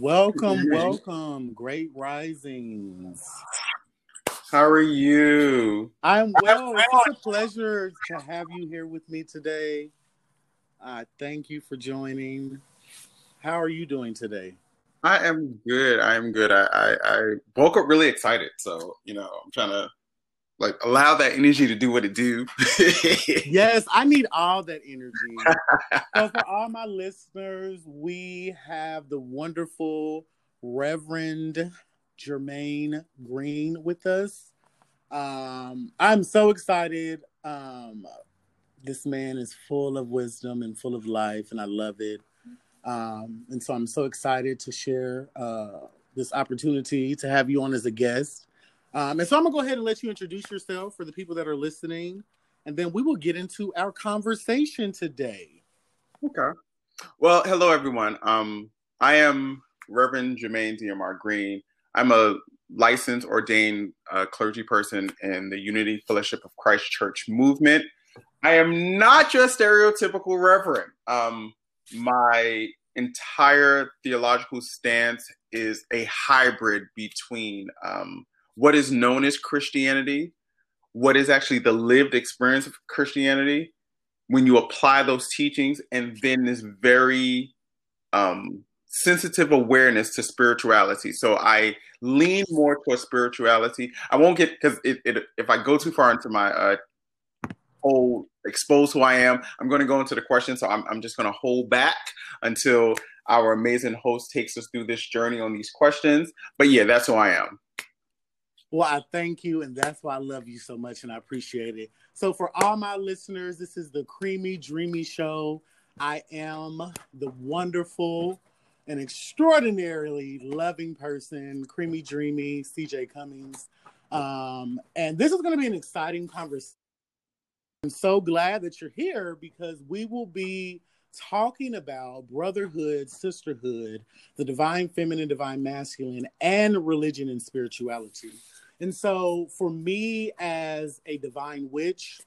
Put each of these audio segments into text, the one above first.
Welcome, welcome. Great risings. How are you? I'm well. It's a pleasure to have you here with me today. Uh, thank you for joining. How are you doing today? I am good. I am good. I, I, I woke up really excited. So, you know, I'm trying to like allow that energy to do what it do. yes, I need all that energy. so for all my listeners, we have the wonderful Reverend Jermaine Green with us. Um, I'm so excited. Um, this man is full of wisdom and full of life, and I love it. Um, and so I'm so excited to share uh, this opportunity to have you on as a guest. Um, and so I'm gonna go ahead and let you introduce yourself for the people that are listening, and then we will get into our conversation today. Okay. Well, hello everyone. Um, I am Reverend Jermaine DMR Green. I'm a licensed ordained uh, clergy person in the Unity Fellowship of Christ Church movement. I am not your stereotypical reverend. Um, my entire theological stance is a hybrid between um, what is known as Christianity, what is actually the lived experience of Christianity, when you apply those teachings, and then this very um, sensitive awareness to spirituality. So I lean more towards spirituality. I won't get because it, it, if I go too far into my uh, whole expose who I am, I'm going to go into the question. So I'm, I'm just going to hold back until our amazing host takes us through this journey on these questions. But yeah, that's who I am. Well, I thank you, and that's why I love you so much, and I appreciate it. So, for all my listeners, this is the Creamy Dreamy Show. I am the wonderful and extraordinarily loving person, Creamy Dreamy, CJ Cummings. Um, and this is going to be an exciting conversation. I'm so glad that you're here because we will be talking about brotherhood, sisterhood, the divine feminine, divine masculine, and religion and spirituality. And so, for me as a divine witch,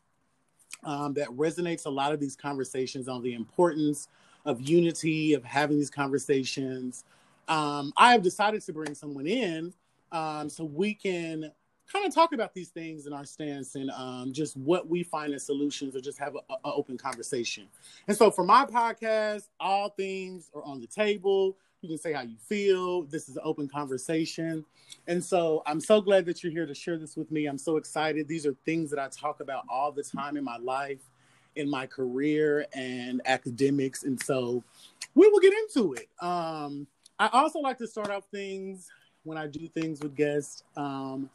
um, that resonates a lot of these conversations on the importance of unity, of having these conversations. Um, I have decided to bring someone in um, so we can kind of talk about these things in our stance and um, just what we find as solutions or just have an open conversation. And so for my podcast, all things are on the table. You can say how you feel. This is an open conversation. And so I'm so glad that you're here to share this with me. I'm so excited. These are things that I talk about all the time in my life, in my career, and academics. And so we will get into it. Um, I also like to start off things when I do things with guests. Um,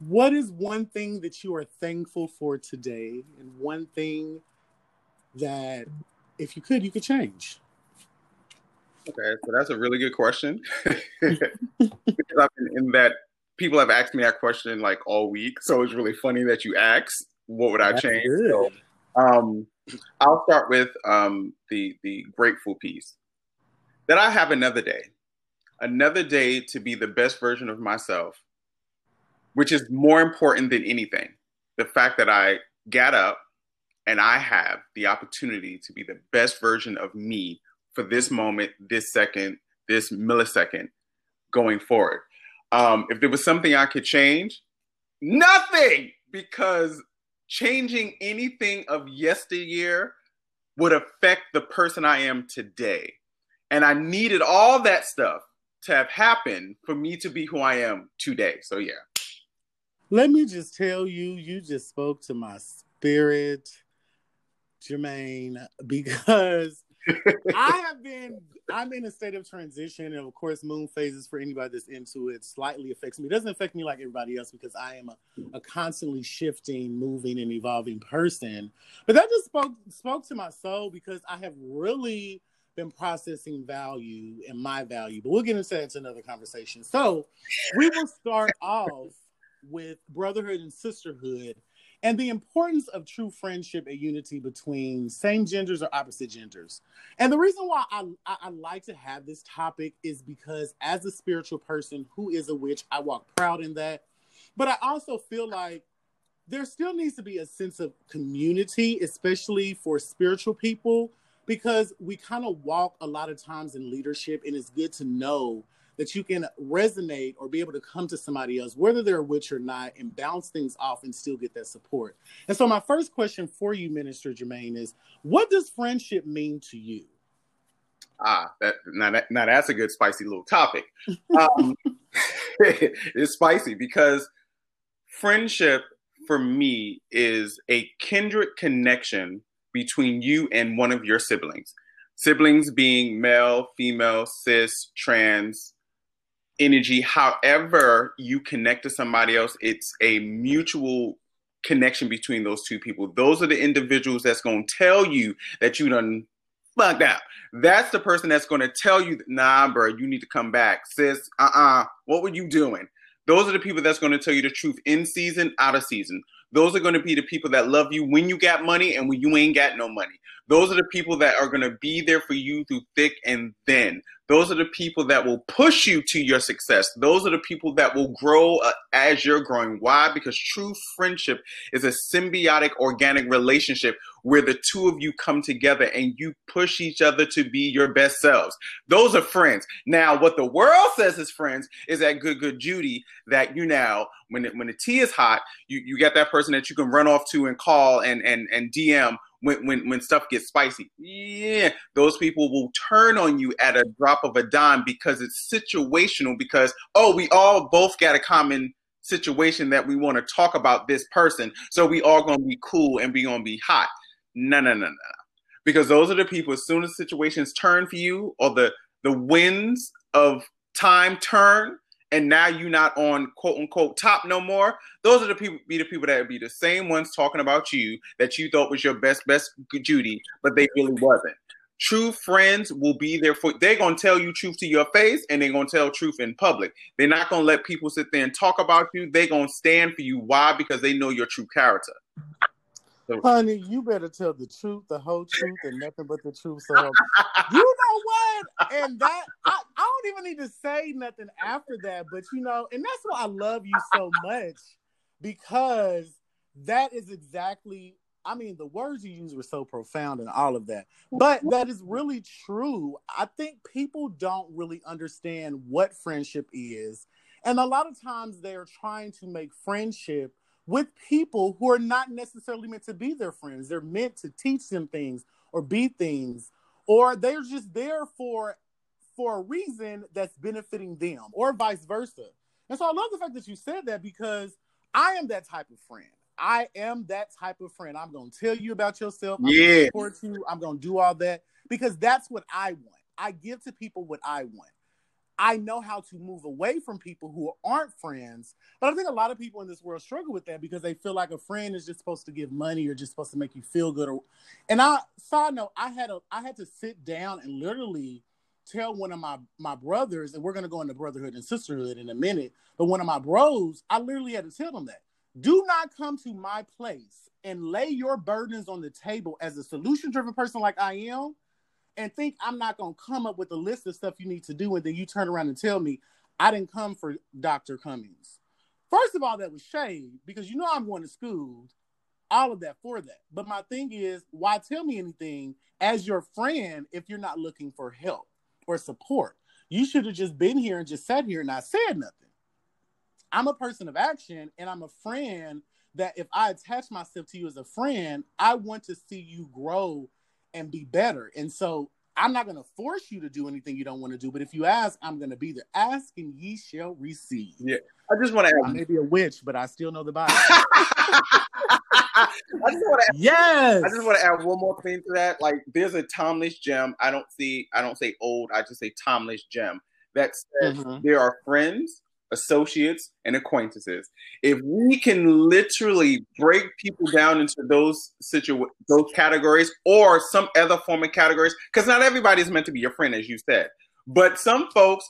what is one thing that you are thankful for today, and one thing that, if you could, you could change? Okay, so that's a really good question. because I've been in that people have asked me that question like all week, so it's really funny that you asked, "What would I that's change?" So, um, I'll start with um, the the grateful piece that I have another day, another day to be the best version of myself, which is more important than anything. The fact that I got up and I have the opportunity to be the best version of me for this moment, this second, this millisecond going forward. Um, if there was something I could change, nothing, because changing anything of yesteryear would affect the person I am today. And I needed all that stuff to have happened for me to be who I am today. So, yeah. Let me just tell you, you just spoke to my spirit, Jermaine, because I have been. I'm in a state of transition, and of course, moon phases for anybody that's into it slightly affects me. It doesn't affect me like everybody else because I am a, a constantly shifting, moving, and evolving person. But that just spoke spoke to my soul because I have really been processing value and my value. But we'll get into that into another conversation. So we will start off with brotherhood and sisterhood and the importance of true friendship and unity between same genders or opposite genders. And the reason why I, I, I, like to have this topic is because, as a spiritual person who is a witch, I walk proud in that. But I also feel like there still needs to be a sense of community, especially for spiritual people, because we kind of walk a lot of times in leadership, and it's good to know that you can resonate or be able to come to somebody else, whether they're with you or not, and bounce things off and still get that support. And so, my first question for you, Minister Jermaine, is what does friendship mean to you? Ah, that now, that, now that's a good spicy little topic. Um, it's spicy because friendship for me is a kindred connection between you and one of your siblings. Siblings being male, female, cis, trans, energy. However, you connect to somebody else, it's a mutual connection between those two people. Those are the individuals that's going to tell you that you done fucked out. That's the person that's going to tell you, nah, bro, you need to come back. Sis, uh uh-uh, uh, what were you doing? Those are the people that's going to tell you the truth in season, out of season. Those are going to be the people that love you when you got money and when you ain't got no money. Those are the people that are going to be there for you through thick and thin. Those are the people that will push you to your success. Those are the people that will grow uh, as you're growing. Why? Because true friendship is a symbiotic, organic relationship where the two of you come together and you push each other to be your best selves. Those are friends. Now, what the world says is friends is that good, good Judy that you now, when it, when the tea is hot, you, you get that person that you can run off to and call and, and, and DM when, when, when stuff gets spicy. Yeah, those people will turn on you at a drop of a dime because it's situational because, oh, we all both got a common situation that we want to talk about this person. So we all going to be cool and we going to be hot. No, no, no, no. Because those are the people, as soon as situations turn for you or the, the winds of time turn, and now you're not on quote unquote top no more. Those are the people be the people that would be the same ones talking about you that you thought was your best best Judy, but they really wasn't. True friends will be there for they're gonna tell you truth to your face and they're gonna tell truth in public. They're not gonna let people sit there and talk about you. They're gonna stand for you. Why? Because they know your true character. Honey, you better tell the truth, the whole truth, and nothing but the truth. So you know what? And that I, I don't even need to say nothing after that, but you know, and that's why I love you so much because that is exactly I mean, the words you use were so profound and all of that. But that is really true. I think people don't really understand what friendship is. And a lot of times they're trying to make friendship with people who are not necessarily meant to be their friends. They're meant to teach them things or be things, or they're just there for for a reason that's benefiting them, or vice versa. And so I love the fact that you said that because I am that type of friend. I am that type of friend. I'm going to tell you about yourself. I'm yeah. to support you. I'm going to do all that because that's what I want. I give to people what I want. I know how to move away from people who aren't friends. But I think a lot of people in this world struggle with that because they feel like a friend is just supposed to give money or just supposed to make you feel good. Or, and I side note, I had a I had to sit down and literally tell one of my my brothers, and we're gonna go into brotherhood and sisterhood in a minute. But one of my bros, I literally had to tell them that do not come to my place and lay your burdens on the table as a solution driven person like I am and think I'm not to come up with a list of stuff you need to do, and then you turn around and tell me I didn't come for Dr. Cummings. First of all, that was shade because you know I'm going to school, all of that for that. But my thing is, why tell me anything as your friend if you're not looking for help or support? You should have just been here and just sat here and not said nothing. I'm a person of action and I'm a friend that if I attach myself to you as a friend, I want to see you grow and be better. And so I'm not going to force you to do anything you don't want to do, but if you ask, I'm going to be there. Ask and ye shall receive. Yeah. I just want to add. I may be a witch, but I still know the Bible. I just want to yes. I just want to add one more thing to that. Like, there's a timeless gem. I don't see. I don't say old. I just say timeless gem that says mm-hmm. there are friends associates, and acquaintances. If we can literally break people down into those situ those categories or some other form of categories, because not everybody is meant to be your friend, as you said, but some folks,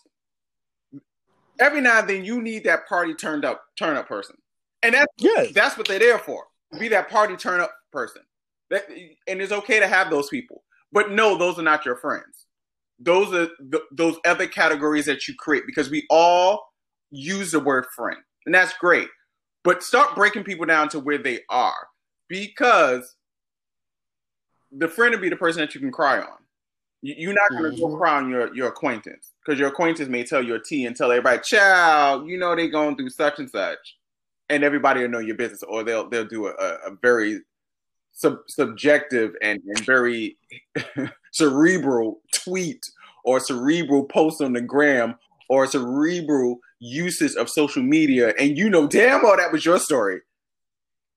every now and then, you need that party turned up turn up person, and that's yes. that's what they're there for. Be that party turn up person. That, and it's okay to have those people, but no, those are not your friends. Those are the, those other categories that you create because we all use the word friend, and that's great. But start breaking people down to where they are because the friend will be the person that you can cry on. You're not going to mm-hmm. go cry on your, your acquaintance because your acquaintance may tell your tea and tell everybody, "Child, you know they going through such and such," and everybody will know your business, or they'll they'll do a, a very sub- subjective and, and very cerebral tweet or cerebral post on the gram or cerebral usage of social media, and you know damn well that was your story.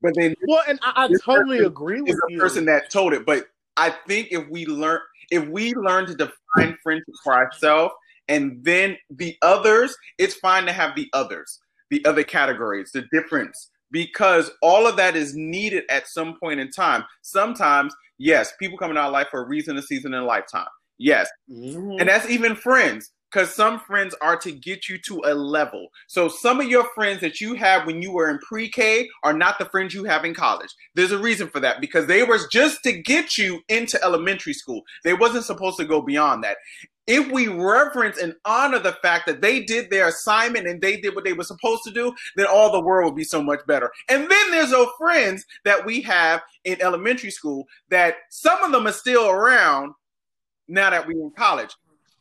But then, well, and I, I totally agree with the person that told it. But I think if we learn if we learn to define friendship for ourselves and then the others, it's fine to have the others, the other categories, the difference, because all of that is needed at some point in time. Sometimes, yes, people come in our life for a reason, a season, and a lifetime. Yes. Mm-hmm. And that's even friends because some friends are to get you to a level. So some of your friends that you have when you were in pre-K are not the friends you have in college. There's a reason for that because they were just to get you into elementary school. They wasn't supposed to go beyond that. If we reverence and honor the fact that they did their assignment and they did what they were supposed to do, then all the world would be so much better. And then there's those friends that we have in elementary school that some of them are still around now that we're in college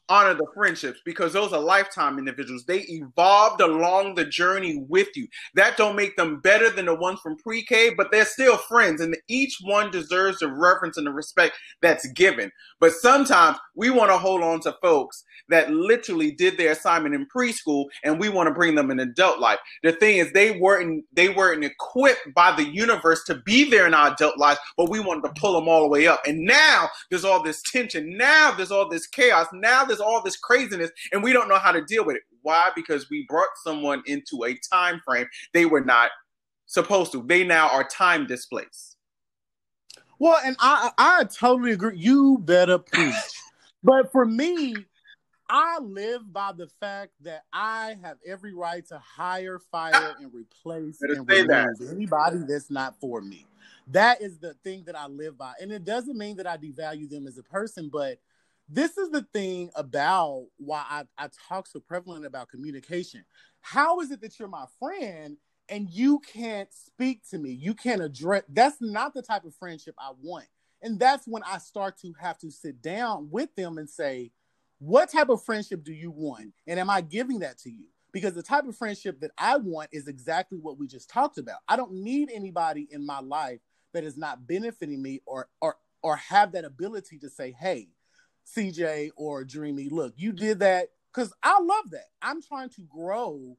honor the friendships because those are lifetime individuals. They evolved along the journey with you. That don't make them better than the ones from pre-k but they're still friends and each one deserves the reverence and the respect that's given. But sometimes we want to hold on to folks that literally did their assignment in preschool and we want to bring them in adult life. The thing is they weren't they weren't equipped by the universe to be there in our adult lives, but we wanted to pull them all the way up. And now there's all this tension. Now there's all this chaos. Now there's all this craziness and we don't know how to deal with it. Why? Because we brought someone into a time frame they were not supposed to. They now are time displaced. Well, and I I totally agree. You better preach. but for me, I live by the fact that I have every right to hire, fire, and replace and remove that. anybody that's not for me. That is the thing that I live by. And it doesn't mean that I devalue them as a person, but this is the thing about why I, I talk so prevalent about communication. How is it that you're my friend and you can't speak to me? You can't address that's not the type of friendship I want. And that's when I start to have to sit down with them and say, what type of friendship do you want? And am I giving that to you? Because the type of friendship that I want is exactly what we just talked about. I don't need anybody in my life that is not benefiting me or or or have that ability to say, hey, CJ or Dreamy, look, you did that because I love that. I'm trying to grow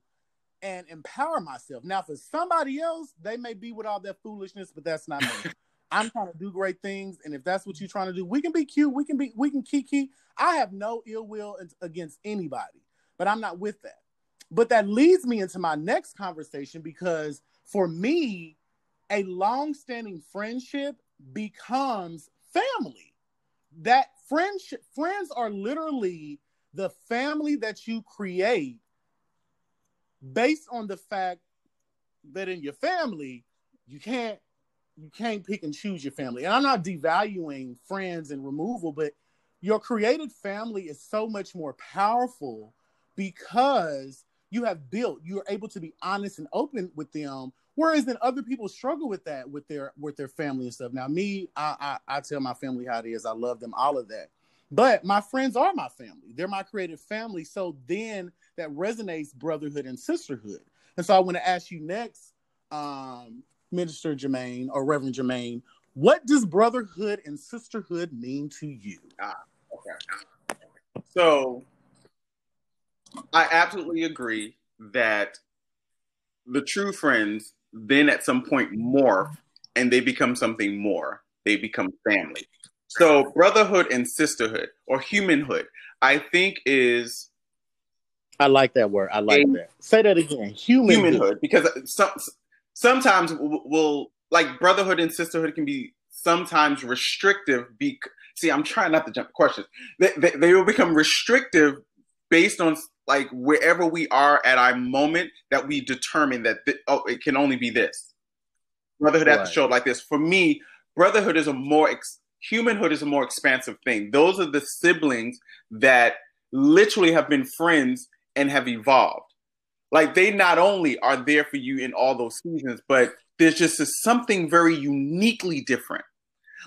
and empower myself. Now, for somebody else, they may be with all that foolishness, but that's not me. I'm trying to do great things, and if that's what you're trying to do, we can be cute. We can be, we can kiki. I have no ill will against anybody, but I'm not with that. But that leads me into my next conversation because for me, a long-standing friendship becomes family. That friendship friends are literally the family that you create based on the fact that in your family you can't you can't pick and choose your family. And i'm not devaluing friends and removal but your created family is so much more powerful because you have built you're able to be honest and open with them Whereas then other people struggle with that with their with their family and stuff. Now, me, I, I I tell my family how it is. I love them, all of that. But my friends are my family. They're my creative family. So then that resonates brotherhood and sisterhood. And so I want to ask you next, um, Minister Jermaine or Reverend Jermaine, what does brotherhood and sisterhood mean to you? Ah, okay. So I absolutely agree that the true friends then at some point morph and they become something more. They become family. So brotherhood and sisterhood or humanhood, I think is I like that word. I like that. Say that again. Humanhood. humanhood because some sometimes we'll like brotherhood and sisterhood can be sometimes restrictive. Be see, I'm trying not to jump questions. They, they, they will become restrictive based on like wherever we are at our moment that we determine that th- oh it can only be this. Brotherhood right. has to show like this. For me brotherhood is a more ex- humanhood is a more expansive thing. Those are the siblings that literally have been friends and have evolved. Like they not only are there for you in all those seasons but there's just a, something very uniquely different.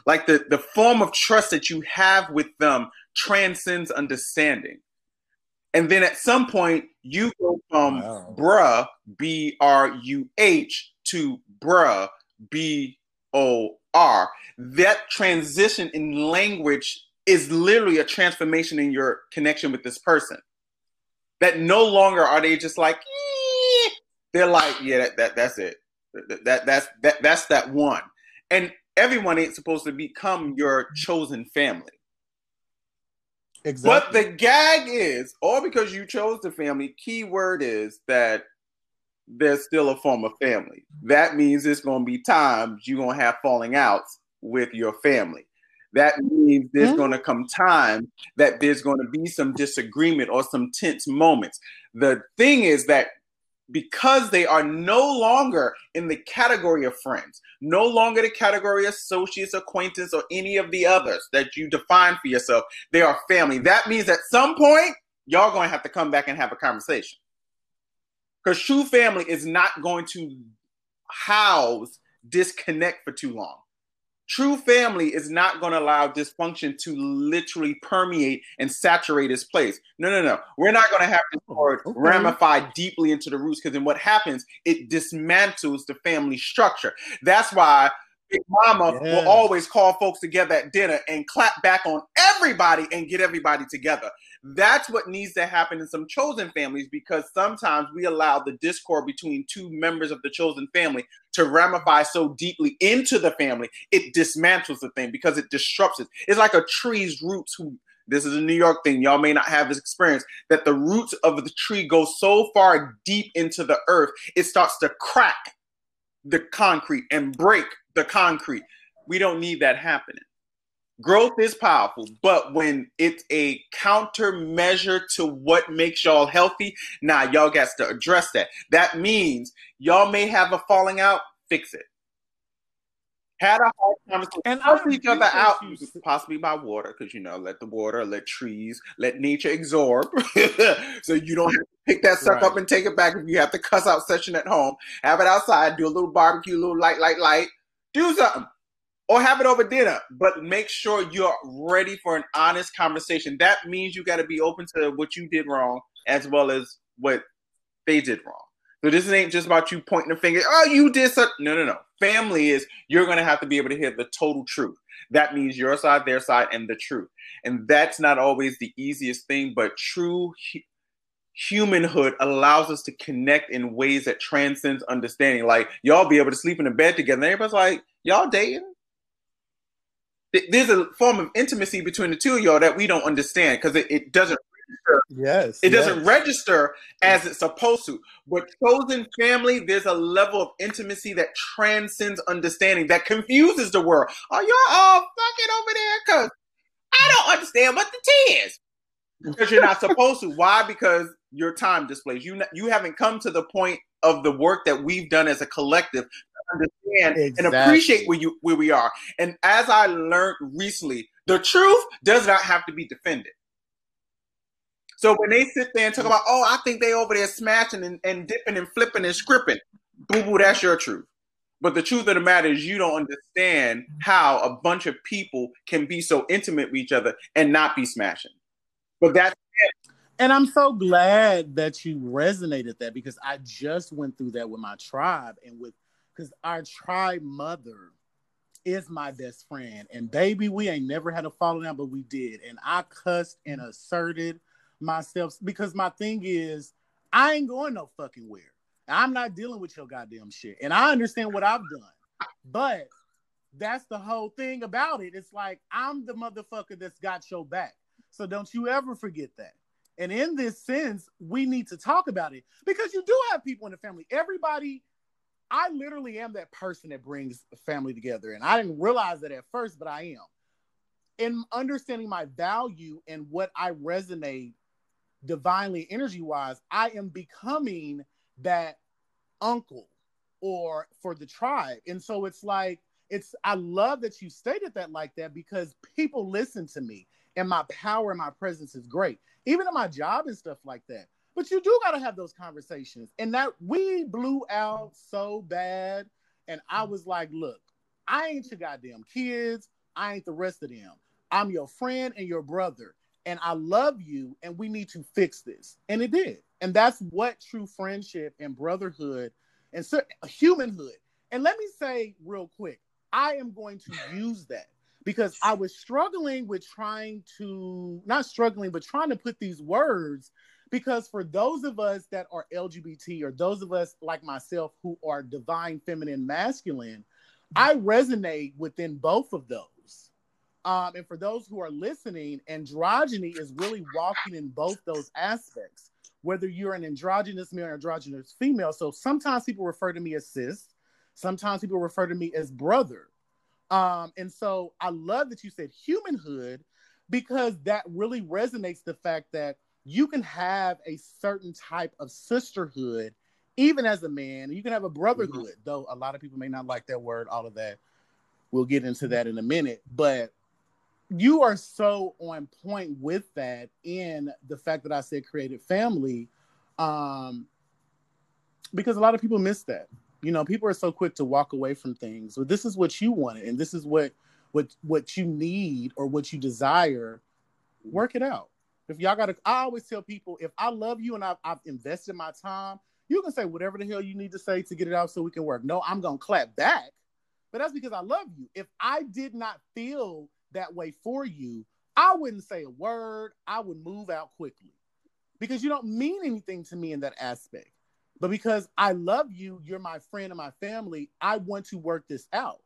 Like the, the form of trust that you have with them transcends understanding. And then at some point, you go from wow. bruh, B R U H, to bruh, B O R. That transition in language is literally a transformation in your connection with this person. That no longer are they just like, eh. they're like, yeah, that, that that's it. That, that that's that that's that one. And everyone ain't supposed to become your chosen family. Exactly. But the gag is, all because you chose the family, key word is that there's still a form of family. That means it's going to be times you're going to have falling outs with your family. That means there's mm-hmm. going to come time that there's going to be some disagreement or some tense moments. The thing is that because they are no longer in the category of friends, no longer the category of associates, acquaintance, or any of the others that you define for yourself, they are family. That means at some point, y'all going to have to come back and have a conversation. Because true family is not going to house disconnect for too long. True family is not going to allow dysfunction to literally permeate and saturate its place. No, no, no. We're not going to have discord oh, okay. ramify deeply into the roots because then what happens, it dismantles the family structure. That's why Big Mama yeah. will always call folks together at dinner and clap back on everybody and get everybody together. That's what needs to happen in some chosen families because sometimes we allow the discord between two members of the chosen family to ramify so deeply into the family, it dismantles the thing because it disrupts it. It's like a tree's roots who this is a New York thing. Y'all may not have this experience that the roots of the tree go so far deep into the earth, it starts to crack the concrete and break the concrete. We don't need that happening. Growth is powerful, but when it's a countermeasure to what makes y'all healthy, now nah, y'all got to address that. That means y'all may have a falling out, fix it. Had a hard conversation, and help each other out, possibly by water, because you know, let the water, let trees, let nature absorb, so you don't have to pick that sucker right. up and take it back if you have to cuss out session at home. Have it outside, do a little barbecue, a little light, light, light, do something or have it over dinner, but make sure you're ready for an honest conversation. That means you got to be open to what you did wrong as well as what they did wrong. So this ain't just about you pointing a finger. Oh, you did something. No, no, no. Family is you're to have to be able to hear the total truth. That means your side, their side, and the truth. And that's not always the easiest thing, but true humanhood allows us to connect in ways that transcends understanding. Like y'all be able to sleep in a bed together. And everybody's like, y'all dating? There's a form of intimacy between the two of y'all that we don't understand because it, it doesn't register. Yes. It doesn't register as it's supposed to. But chosen family, there's a level of intimacy that transcends understanding, that confuses the world. Oh, you're all fucking over there because I don't understand what the T is. Because you're not supposed to. Why? Because your time displays. You you haven't come to the point of the work that we've done as a collective understand exactly. and appreciate where you where we are. And as I learned recently, the truth does not have to be defended. So when they sit there and talk about, oh, I think they over there smashing and, and dipping and flipping and scripping, boo boo, that's your truth. But the truth of the matter is, you don't understand how a bunch of people can be so intimate with each other and not be smashing. But that's. And I'm so glad that you resonated that because I just went through that with my tribe and with because our tribe mother is my best friend. And baby, we ain't never had a falling out, but we did. And I cussed and asserted myself because my thing is, I ain't going no fucking where. I'm not dealing with your goddamn shit. And I understand what I've done. But that's the whole thing about it. It's like I'm the motherfucker that's got your back. So don't you ever forget that. And in this sense, we need to talk about it because you do have people in the family. Everybody I literally am that person that brings family together. And I didn't realize that at first, but I am. In understanding my value and what I resonate divinely energy wise, I am becoming that uncle or for the tribe. And so it's like, it's, I love that you stated that like that because people listen to me and my power and my presence is great. Even in my job and stuff like that. But you do got to have those conversations. And that we blew out so bad. And I was like, look, I ain't your goddamn kids. I ain't the rest of them. I'm your friend and your brother, and I love you, and we need to fix this. And it did. And that's what true friendship and brotherhood and humanhood. And let me say real quick, I am going to use that because I was struggling with trying to, not struggling, but trying to put these words. Because for those of us that are LGBT or those of us like myself who are divine feminine masculine, I resonate within both of those. Um, and for those who are listening, androgyny is really walking in both those aspects, whether you're an androgynous male or androgynous female. So sometimes people refer to me as cis, sometimes people refer to me as brother. Um, and so I love that you said humanhood because that really resonates the fact that you can have a certain type of sisterhood even as a man. You can have a brotherhood, mm-hmm. though a lot of people may not like that word, all of that. We'll get into that in a minute. But you are so on point with that in the fact that I said created family. Um, because a lot of people miss that. You know, people are so quick to walk away from things. But this is what you wanted, and this is what what what you need or what you desire. Work it out. If y'all gotta, I always tell people if I love you and I've, I've invested my time, you can say whatever the hell you need to say to get it out so we can work. No, I'm gonna clap back, but that's because I love you. If I did not feel that way for you, I wouldn't say a word. I would move out quickly because you don't mean anything to me in that aspect. But because I love you, you're my friend and my family, I want to work this out.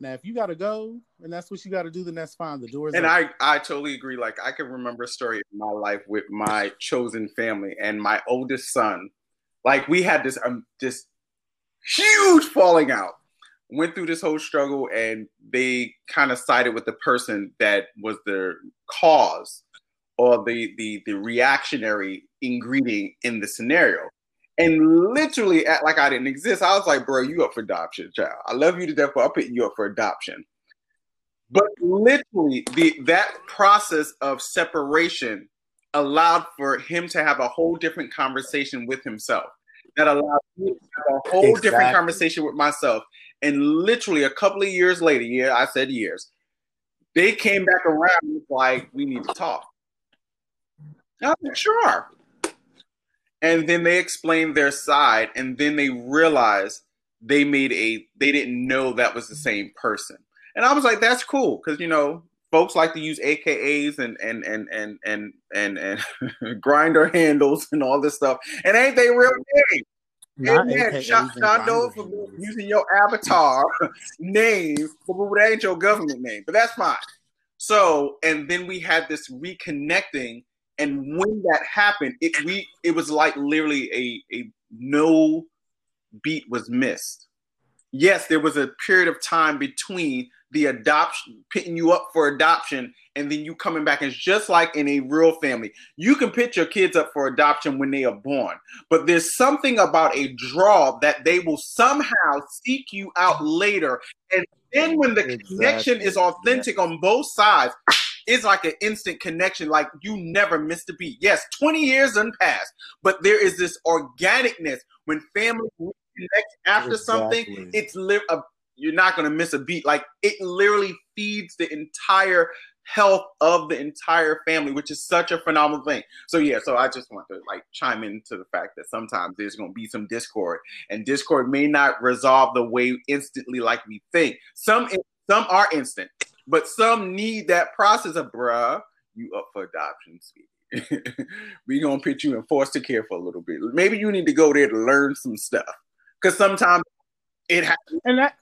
Now, if you got to go and that's what you got to do, then that's fine. The doors. And I, I totally agree. Like I can remember a story in my life with my chosen family and my oldest son. Like we had this um this huge falling out. Went through this whole struggle, and they kind of sided with the person that was the cause or the the the reactionary ingredient in the scenario and literally act like I didn't exist. I was like, bro, you up for adoption, child. I love you to death, but I'm putting you up for adoption. But literally, the that process of separation allowed for him to have a whole different conversation with himself. That allowed me to have a whole exactly. different conversation with myself. And literally a couple of years later, yeah, I said years, they came back around like, we need to talk. I said, sure and then they explained their side and then they realized they made a they didn't know that was the same person and i was like that's cool because you know folks like to use akas and and and and and and, and Grindr handles and all this stuff and ain't they real name not Amen. For using your avatar name, but that ain't your government name. But that's fine. So, and then we had this reconnecting and when that happened, it we it was like literally a a no beat was missed. Yes, there was a period of time between the adoption, picking you up for adoption, and then you coming back. And it's just like in a real family. You can pick your kids up for adoption when they are born, but there's something about a draw that they will somehow seek you out later. And then when the exactly. connection is authentic on both sides, it's like an instant connection. Like you never missed a beat. Yes, 20 years done passed, but there is this organicness when family connects after exactly. something. It's li- a, you're not going to miss a beat. Like it literally feeds the entire health of the entire family, which is such a phenomenal thing. So yeah, so I just want to like chime into the fact that sometimes there's going to be some discord, and discord may not resolve the way instantly like we think. Some some are instant. But some need that process of, bruh, you up for adoption, sweetie. we gonna put you in foster care for a little bit. Maybe you need to go there to learn some stuff. Cause sometimes it happens. And that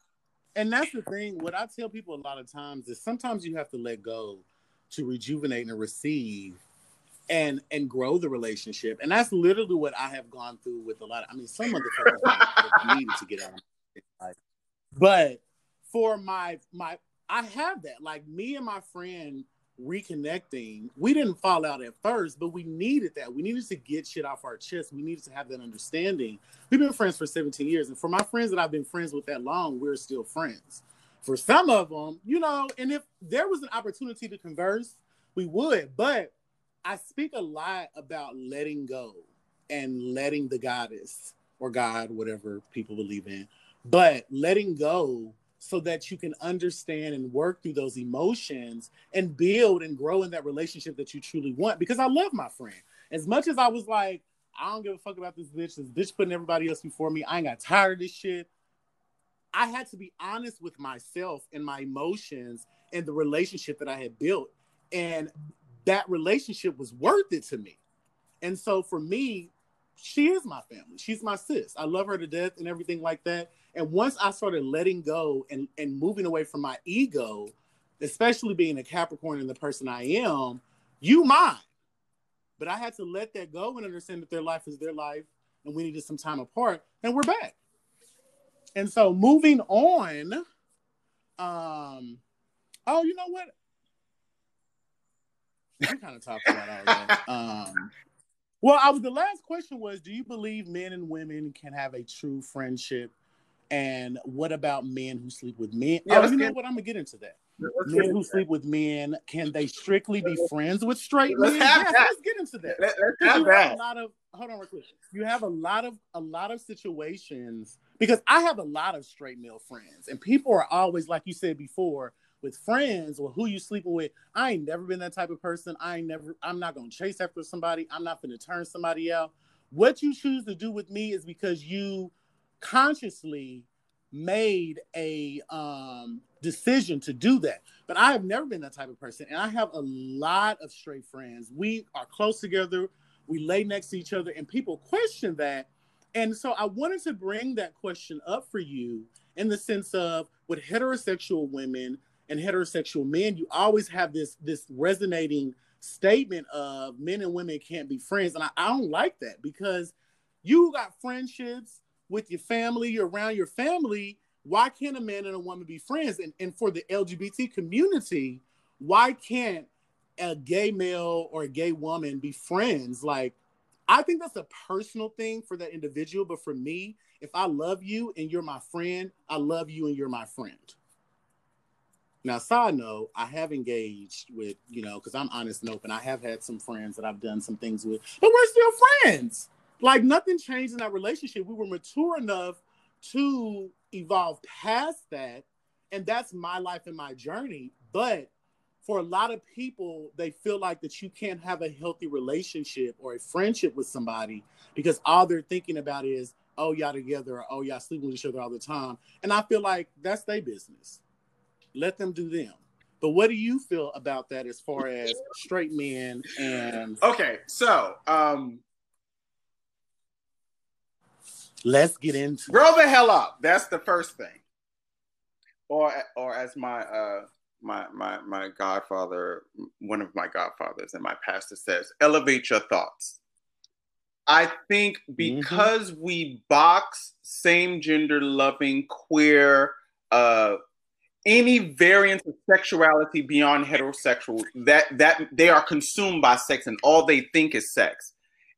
and that's the thing. What I tell people a lot of times is sometimes you have to let go to rejuvenate and receive and and grow the relationship. And that's literally what I have gone through with a lot of I mean some of the needed to get out. But for my my I have that. Like me and my friend reconnecting, we didn't fall out at first, but we needed that. We needed to get shit off our chest. We needed to have that understanding. We've been friends for 17 years. And for my friends that I've been friends with that long, we're still friends. For some of them, you know, and if there was an opportunity to converse, we would. But I speak a lot about letting go and letting the goddess or God, whatever people believe in, but letting go so that you can understand and work through those emotions and build and grow in that relationship that you truly want. Because I love my friend. As much as I was like, I don't give a fuck about this bitch, this bitch putting everybody else before me. I ain't got tired of this shit. I had to be honest with myself and my emotions and the relationship that I had built. And that relationship was worth it to me. And so for me, she is my family. She's my sis. I love her to death and everything like that. And once I started letting go and, and moving away from my ego, especially being a Capricorn and the person I am, you mine. But I had to let that go and understand that their life is their life and we needed some time apart and we're back. And so moving on, um, oh, you know what? We kind of talked about all. Um, well, I was the last question was: Do you believe men and women can have a true friendship? And what about men who sleep with men? Yeah, oh, you know what? I'm gonna get into that. Men who sleep with men can they strictly be friends with straight let's men? Yes, let's get into that. Let, us have that. A lot of hold on, real quick. You have a lot of a lot of situations because I have a lot of straight male friends, and people are always like you said before with friends or who you sleeping with. I ain't never been that type of person. I ain't never. I'm not gonna chase after somebody. I'm not gonna turn somebody out. What you choose to do with me is because you consciously made a um, decision to do that. But I have never been that type of person, and I have a lot of straight friends. We are close together. We lay next to each other, and people question that. And so I wanted to bring that question up for you in the sense of with heterosexual women and heterosexual men, you always have this this resonating statement of men and women can't be friends. And I, I don't like that because you got friendships with your family, you're around your family. Why can't a man and a woman be friends? And, and for the LGBT community, why can't a gay male or a gay woman be friends? Like, I think that's a personal thing for that individual. But for me, if I love you and you're my friend, I love you and you're my friend. Now, side note, I have engaged with, you know, because I'm honest and open. I have had some friends that I've done some things with, but we're still friends. Like nothing changed in our relationship. We were mature enough to evolve past that. And that's my life and my journey. But for a lot of people, they feel like that you can't have a healthy relationship or a friendship with somebody because all they're thinking about is, oh, y'all together, or oh, y'all sleeping with each other all the time. And I feel like that's their business let them do them. But what do you feel about that as far as straight men and Okay, so um let's get into grow the hell up. That's the first thing. Or or as my uh my my my godfather, one of my godfathers and my pastor says, elevate your thoughts. I think mm-hmm. because mm-hmm. we box same gender loving queer uh any variance of sexuality beyond heterosexual that that they are consumed by sex and all they think is sex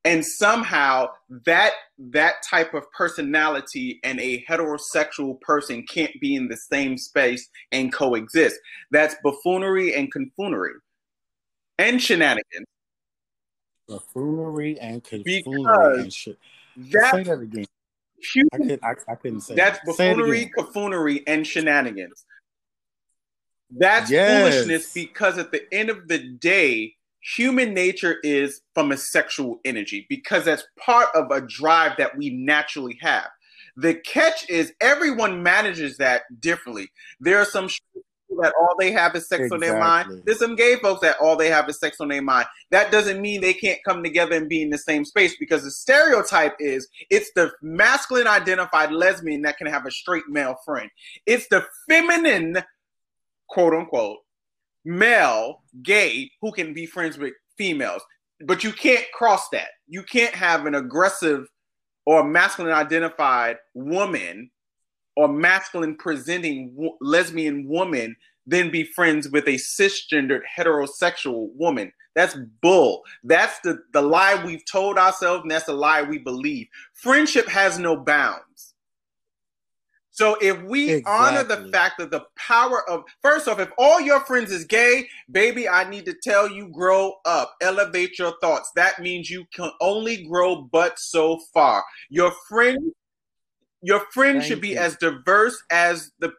and somehow that that type of personality and a heterosexual person can't be in the same space and coexist that's buffoonery and confoonery and shenanigans buffoonery and confoonery and shit that, say that again I, could, I, I couldn't say that's that. buffoonery, confoonery, and shenanigans. That's yes. foolishness because at the end of the day, human nature is from a sexual energy because that's part of a drive that we naturally have. The catch is everyone manages that differently. There are some that all they have is sex exactly. on their mind. There's some gay folks that all they have is sex on their mind. That doesn't mean they can't come together and be in the same space because the stereotype is it's the masculine identified lesbian that can have a straight male friend. It's the feminine quote unquote, male, gay, who can be friends with females. But you can't cross that. You can't have an aggressive or masculine identified woman or masculine presenting lesbian woman then be friends with a cisgendered heterosexual woman. That's bull. That's the, the lie we've told ourselves, and that's the lie we believe. Friendship has no bounds. So if we exactly. honor the fact that the power of first off, if all your friends is gay, baby, I need to tell you, grow up, elevate your thoughts. That means you can only grow but so far. Your friend, your friend Thank should be you. as diverse as the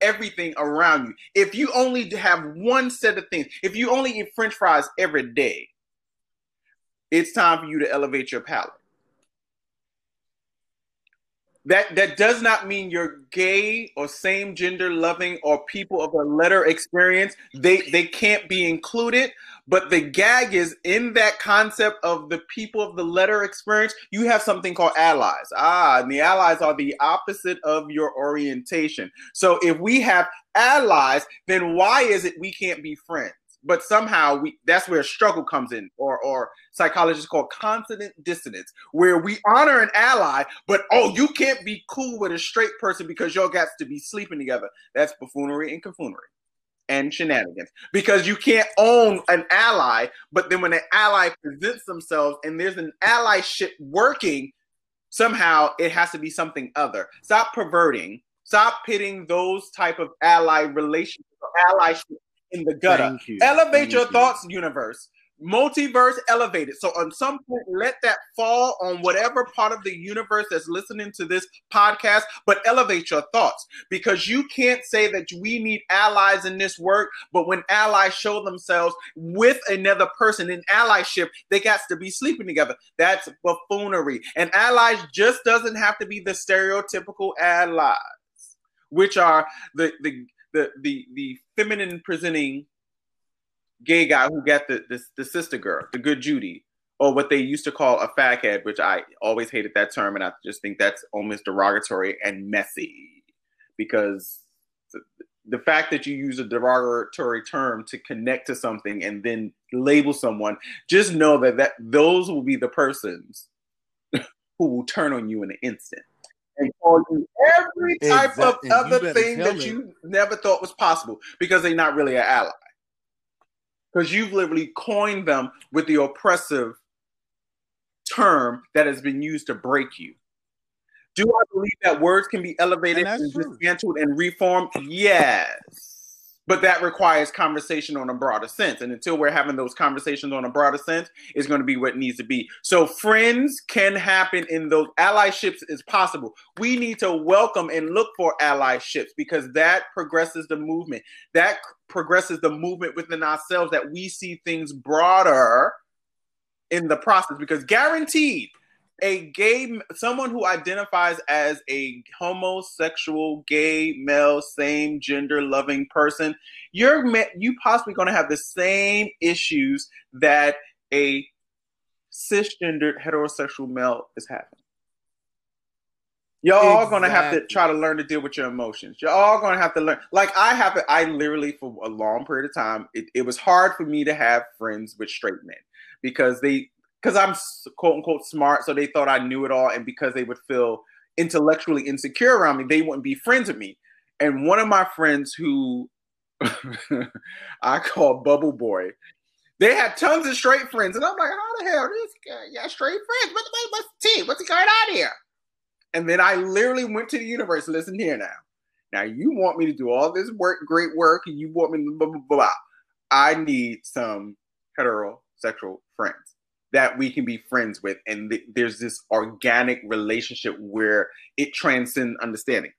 everything around you. If you only have one set of things, if you only eat french fries every day, it's time for you to elevate your palate. That that does not mean you're gay or same gender loving or people of a letter experience. They they can't be included. But the gag is in that concept of the people of the letter experience, you have something called allies. Ah, and the allies are the opposite of your orientation. So if we have allies, then why is it we can't be friends? But somehow we that's where struggle comes in or or psychologists call consonant dissonance where we honor an ally but oh you can't be cool with a straight person because y'all got to be sleeping together. That's buffoonery and confunery and shenanigans because you can't own an ally but then when an ally presents themselves and there's an allyship working somehow it has to be something other. Stop perverting. Stop pitting those type of ally relationships or allyship in the gutter. You. Elevate Thank your you. thoughts, universe. Multiverse elevated. So, on some point, let that fall on whatever part of the universe that's listening to this podcast, but elevate your thoughts because you can't say that we need allies in this work, but when allies show themselves with another person in allyship, they got to be sleeping together. That's buffoonery. And allies just doesn't have to be the stereotypical allies, which are the, the the the the feminine presenting gay guy who got the, the the sister girl, the good Judy, or what they used to call a faghead, which I always hated that term, and I just think that's almost derogatory and messy because the, fact that you use a derogatory term to connect to something and then label someone, just know that that those will be the persons who will turn on you in an instant and call you every type exactly. of other thing that it. you never thought was possible because they're not really an ally. Because you've literally coined them with the oppressive term that has been used to break you. Do I believe that words can be elevated and, and dismantled and reformed? Yes but that requires conversation on a broader sense. And until we're having those conversations on a broader sense is going to be what needs to be. So friends can happen in those allyships is possible. We need to welcome and look for allyships because that progresses the movement. That progresses the movement within ourselves that we see things broader in the process because guaranteed a gay someone who identifies as a homosexual gay male same gender loving person you're you possibly going to have the same issues that a cisgendered heterosexual male is having Y'all exactly. gonna have to try to learn to deal with your emotions. You're all gonna have to learn. Like I have to, I literally for a long period of time, it, it was hard for me to have friends with straight men because they because I'm quote unquote smart, so they thought I knew it all, and because they would feel intellectually insecure around me, they wouldn't be friends with me. And one of my friends who I call Bubble Boy, they had tons of straight friends, and I'm like, how the hell this guy got straight friends? What, what, what's the team? What's going on here? And then I literally went to the universe. Listen here now. Now you want me to do all this work, great work, and you want me to blah blah blah. I need some heterosexual friends that we can be friends with. And th- there's this organic relationship where it transcends understanding.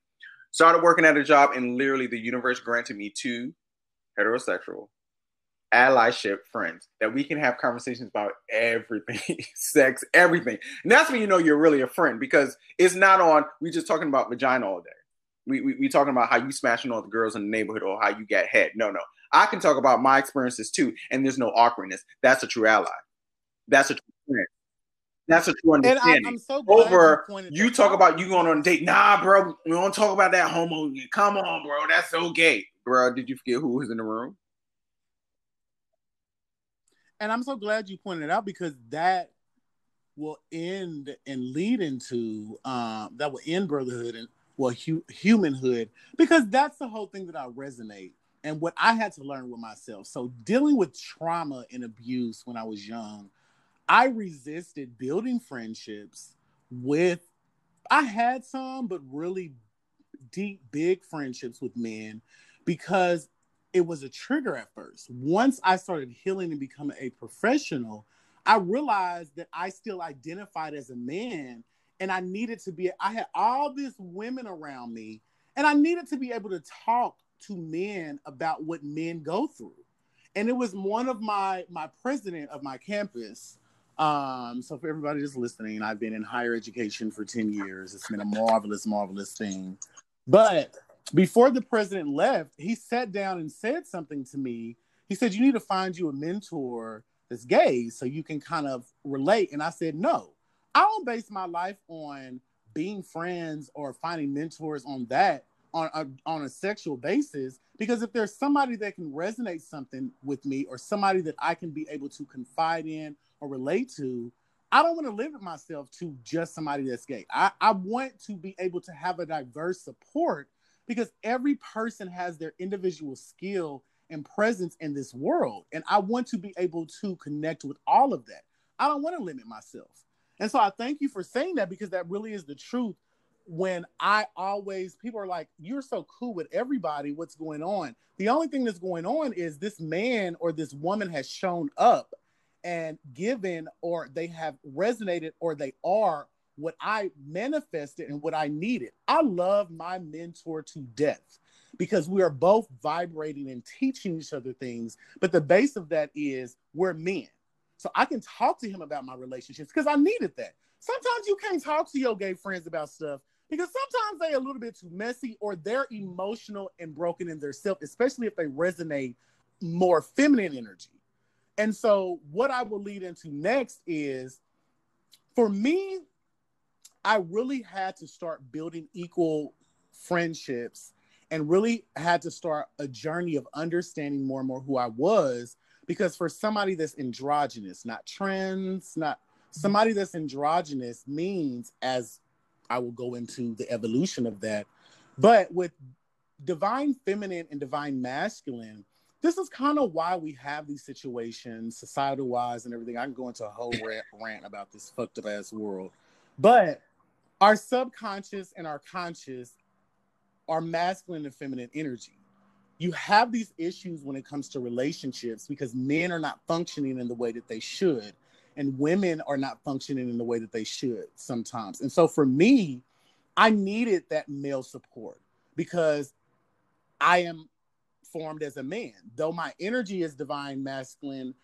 Started working at a job and literally the universe granted me two heterosexual allyship friends that we can have conversations about everything sex everything. And that's when you know you're really a friend because it's not on we just talking about vagina all day. We, we, we talking about how you smashing all the girls in the neighborhood or how you get head. No no. I can talk about my experiences too and there's no awkwardness. That's a true ally that's a true That's a true understanding. I, am so Over you, you talk about you going on a date. Nah, bro, we don't talk about that homo. Come on, bro. That's so gay. Bro, did you forget who was in the room? And I'm so glad you pointed it out because that will end and lead into um, that will end brotherhood and well hu- humanhood because that's the whole thing that I resonate and what I had to learn with myself. So dealing with trauma and abuse when I was young I resisted building friendships with, I had some, but really deep, big friendships with men because it was a trigger at first. Once I started healing and becoming a professional, I realized that I still identified as a man and I needed to be, I had all these women around me. And I needed to be able to talk to men about what men go through. And it was one of my my president of my campus. Um, so for everybody that's listening, I've been in higher education for 10 years. It's been a marvelous, marvelous thing. But before the president left, he sat down and said something to me. He said, You need to find you a mentor that's gay so you can kind of relate. And I said, No, I don't base my life on being friends or finding mentors on that on a, on a sexual basis because if there's somebody that can resonate something with me or somebody that I can be able to confide in or relate to I don't want to limit myself to just somebody that's gay. I, I want to be able to have a diverse support because every person has their individual skill and presence in this world. And I want to be able to connect with all of that. I don't want to limit myself. And so I thank you for saying that because that really is the truth. When I always, people are like, you're so cool with everybody. What's going on? The only thing that's going on is this man or this woman has shown up and given, or they have resonated, or they are what I manifested and what I needed. I love my mentor to death because we are both vibrating and teaching each other things. But the base of that is we're men. So I can talk to him about my relationships because I needed that. Sometimes you can't talk to your gay friends about stuff because sometimes they're a little bit too messy or they're emotional and broken in their self, especially if they resonate more feminine energy. And so, what I will lead into next is for me, I really had to start building equal friendships and really had to start a journey of understanding more and more who I was. Because for somebody that's androgynous, not trans, not somebody that's androgynous means, as I will go into the evolution of that, but with divine feminine and divine masculine, this is kind of why we have these situations, societal wise and everything. I can go into a whole rant, rant about this fucked up ass world. But our subconscious and our conscious are masculine and feminine energy. You have these issues when it comes to relationships because men are not functioning in the way that they should, and women are not functioning in the way that they should sometimes. And so for me, I needed that male support because I am formed as a man. Though my energy is divine masculine,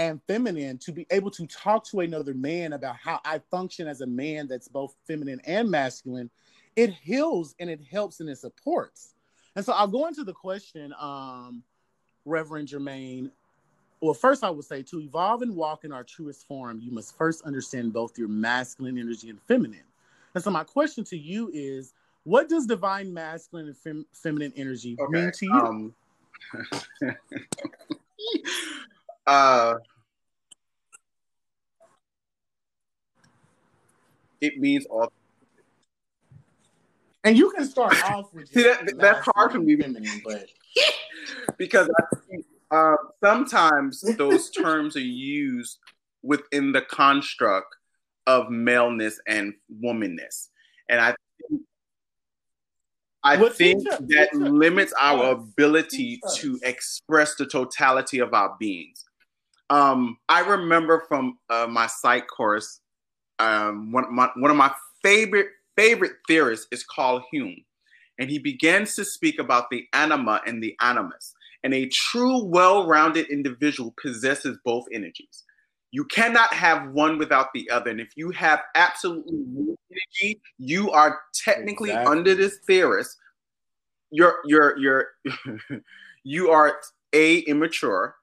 and feminine to be able to talk to another man about how I function as a man that's both feminine and masculine, it heals and it helps and it supports. And so I'll go into the question, um, Reverend Jermaine. Well, first I would say to evolve and walk in our truest form, you must first understand both your masculine energy and feminine. And so my question to you is, what does divine masculine and fem- feminine energy okay. mean to you? Um, uh, it means all. And you can start off with See, that, that's hard for me, feminine, but because I, uh, sometimes those terms are used within the construct of maleness and womanness, and I think I think that limits our ability to express the totality of our beings. Um, I remember from uh, my psych course, um, one, my, one of my favorite favorite theorists is Carl Jung, and he begins to speak about the anima and the animus. And a true, well-rounded individual possesses both energies. You cannot have one without the other. And if you have absolutely no energy, you are technically exactly. under this theorist. You're you're you're you are a immature,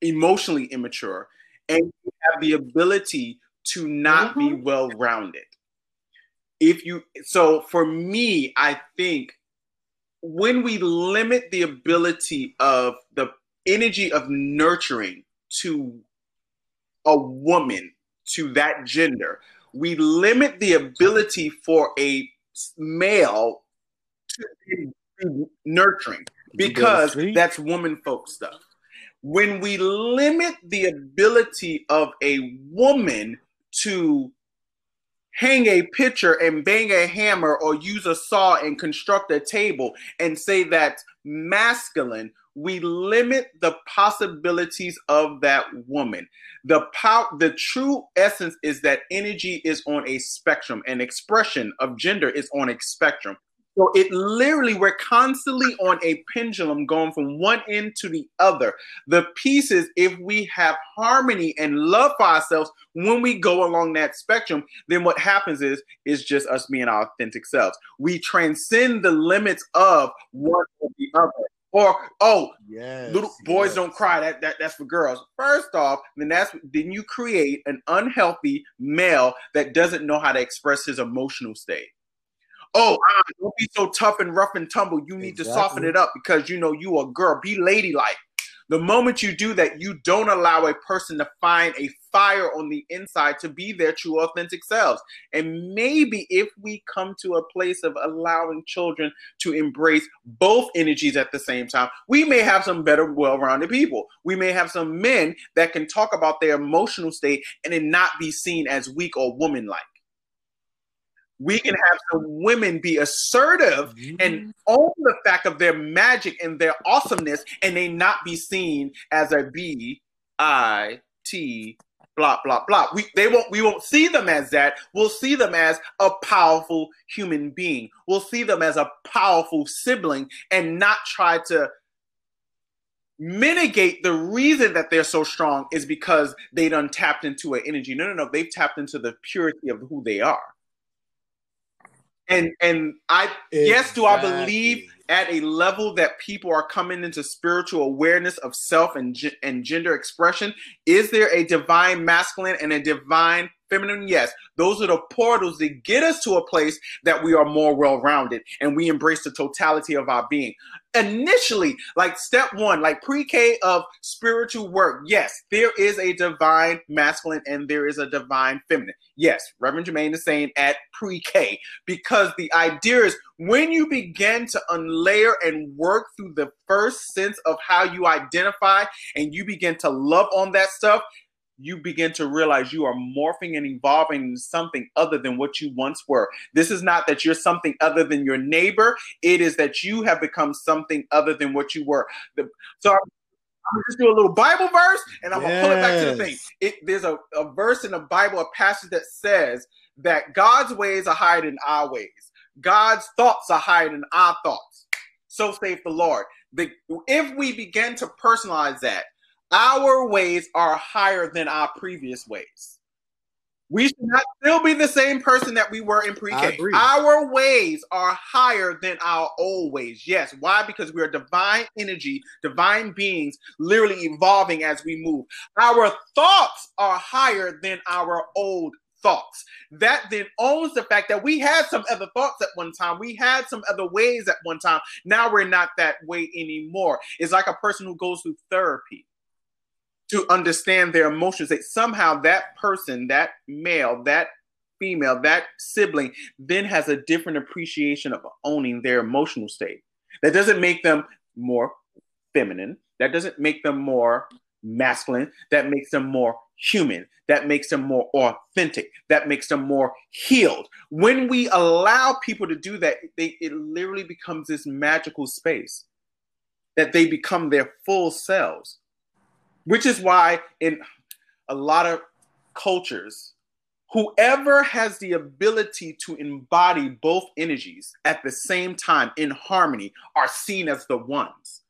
emotionally immature, and you have the ability to not mm-hmm. be well rounded. If you so for me, I think when we limit the ability of the energy of nurturing to a woman to that gender, we limit the ability for a male to be nurturing because that's woman folk stuff. When we limit the ability of a woman to hang a picture and bang a hammer or use a saw and construct a table and say that masculine we limit the possibilities of that woman. The power the true essence is that energy is on a spectrum and expression of gender is on a spectrum So it literally, we're constantly on a pendulum going from one end to the other. The pieces, if we have harmony and love for ourselves when we go along that spectrum, then what happens is is just us being our authentic selves. We transcend the limits of one or the other. Or oh, yes, little boys yes. don't cry. That, that that's for girls. First off, then that's then you create an unhealthy male that doesn't know how to express his emotional state oh, ah, don't be so tough and rough and tumble. You need exactly. to soften it up because you know you are a girl. Be ladylike. The moment you do that, you don't allow a person to find a fire on the inside to be their true authentic selves. And maybe if we come to a place of allowing children to embrace both energies at the same time, we may have some better, well rounded people. We may have some men that can talk about their emotional state and it not be seen as weak or woman like we can have some women be assertive mm-hmm. and own the fact of their magic and their awesomeness and they not be seen as a b i t blah blah blah. We they won't we won't see them as that. We'll see them as a powerful human being. We'll see them as a powerful sibling and not try to mitigate the reason that they're so strong is because they done tapped into an energy. No no no. They've tapped into the purity of who they are and and I exactly. yes, do I believe at a level that people are coming into spiritual awareness of self and and gender expression? Is there a divine masculine and a divine feminine? Yes, those are the portals that get us to a place that we are more well rounded and we embrace the totality of our being initially, like step one, like pre K of spiritual work, yes, there is a divine masculine and there is a divine feminine. Yes, Reverend Jermaine is saying at pre K because the idea is when you begin to unlayer and work through the first sense of how you identify and you begin to love on that stuff, you begin to realize you are morphing and evolving into something other than what you once were. This is not that you're something other than your neighbor, it is that you have become something other than what you were. The, so I'm, I'm gonna just do a little Bible verse and I'm gonna pull it back to the thing. It, there's a, a verse in the Bible, a passage that says that God's ways are higher than our ways, God's thoughts are higher than our thoughts. So saith the Lord. The, if we begin to personalize that, our ways are higher than our previous ways. We should not still be the same person that we were in pre-K. Our ways are higher than our old ways. Yes. Why? Because we are divine energy, divine beings, literally evolving as we move. Our thoughts are higher than our old thoughts. That then owns the fact that we had some other thoughts at one time. We had some other ways at one time. Now we're not that way anymore. It's like a person who goes through therapy to understand their emotions that somehow that person, that male, that female, that sibling then has a different appreciation of owning their emotional state. That doesn't make them more feminine. That doesn't make them more masculine. That makes them more human. That makes them more authentic. That makes them more healed. When we allow people to do that, they, it literally becomes this magical space that they become their full selves which is why in a lot of cultures, whoever has the ability to embody both energies at the same time in harmony are seen as the ones.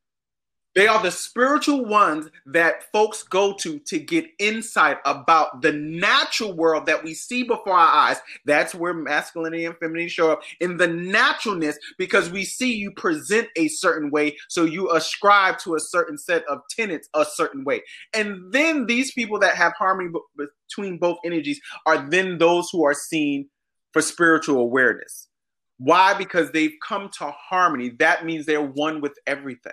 They are the spiritual ones that folks go to to get insight about the natural world that we see before our eyes. That's where masculinity and femininity show up in the naturalness because we see you present a certain way, so you ascribe to a certain set of tenets a certain way. And then these people that have harmony between both energies are then those who are seen for spiritual awareness. Why? Because they've come to harmony. That means they're one with everything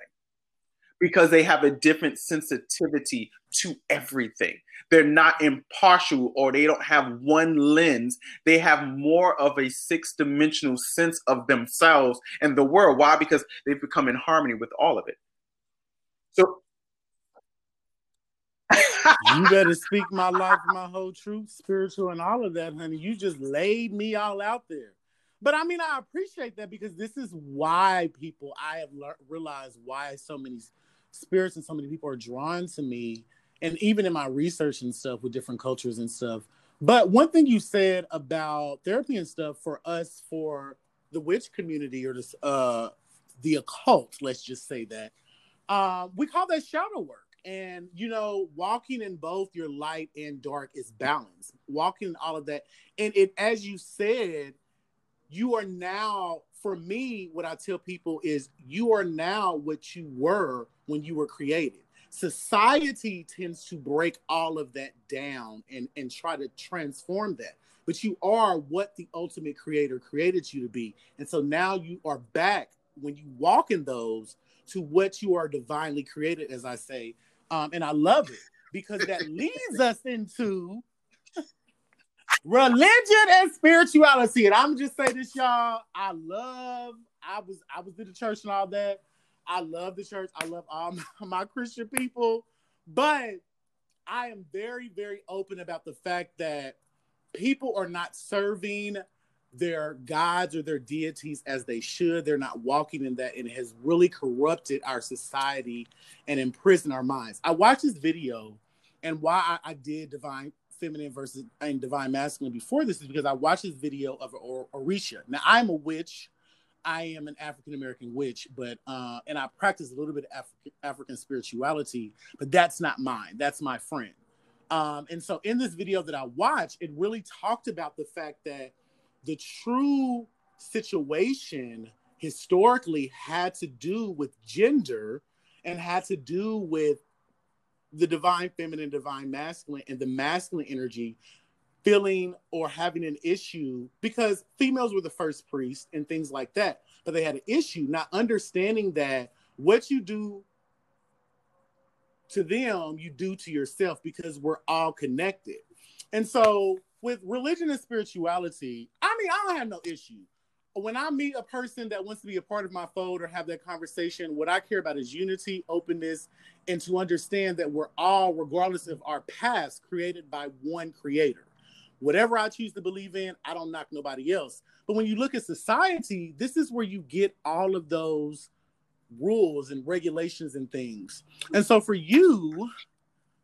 because they have a different sensitivity to everything. They're not impartial or they don't have one lens. They have more of a six dimensional sense of themselves and the world. Why? Because they've become in harmony with all of it. So you better speak my life, my whole truth, spiritual, and all of that, honey. You just laid me all out there. But I mean, I appreciate that because this is why people I have le- realized why so many spirits and so many people are drawn to me and even in my research and stuff with different cultures and stuff but one thing you said about therapy and stuff for us for the witch community or the uh, the occult, let's just say that, um, we call that shadow work. And you know, walking in both your light and dark is balance. Walking in all of that, and it, as you said, you are now. For me, what I tell people is, you are now what you were when you were created. Society tends to break all of that down and and try to transform that but you are what the ultimate creator created you to be. And so now you are back when you walk in those to what you are divinely created, as I say. Um, and I love it because that leads us into religion and spirituality. And I'm just say this, y'all. I love. I was I was in the church and all that. I love the church. I love all my, Christian people, but I am very very open about the fact that people are not serving their gods or their deities as they should. They're not walking in that, and it has really corrupted our society and imprisoned our minds. I watched this video, and why I, I did divine feminine versus and divine masculine before this is because I watched this video of or- Orisha. Now I'm a witch. I am an African American witch, but uh, and I practice a little bit of Af- African spirituality, but that's not mine. That's my friend. Um, and so in this video that I watched, it really talked about the fact that the true situation historically had to do with gender and had to do with the divine feminine, divine masculine, and the masculine energy feeling or having an issue because females were the first priests and things like that. But they had an issue not understanding that what you do to them, you do to yourself because we're all connected. And so with religion and spirituality, I mean, I don't have no issue. When I meet a person that wants to be a part of my fold or have that conversation, what I care about is unity, openness, and to understand that we're all, regardless of our past, created by one creator. Whatever I choose to believe in, I don't knock nobody else. But when you look at society, this is where you get all of those rules and regulations and things. And so for you,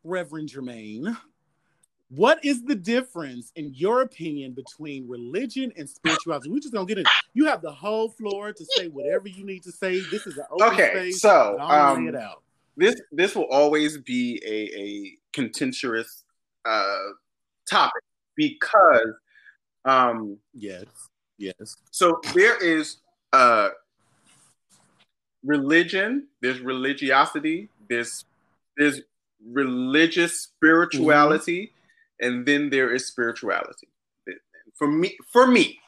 Reverend Jermaine, what is the difference, in your opinion, between religion and spirituality? We're just gonna get it. You have the whole floor to say whatever you need to say. This is an open okay, space. so um, lay it out. This this will always be a, a contentious uh, topic because um, yes, yes. So there is uh, religion, there's religiosity, there's there's religious spirituality, mm-hmm. And then there is spirituality. For me, for me.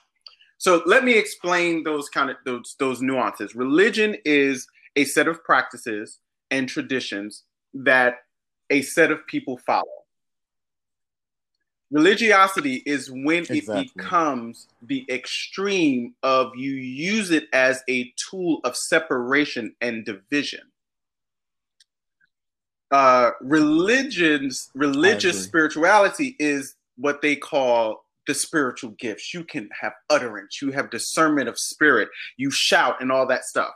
So let me explain those kind of those those nuances. Religion is a set of practices and traditions that a set of people follow religiosity is when exactly. it becomes the extreme of you use it as a tool of separation and division uh religions religious spirituality is what they call the spiritual gifts. You can have utterance. You have discernment of spirit. You shout and all that stuff.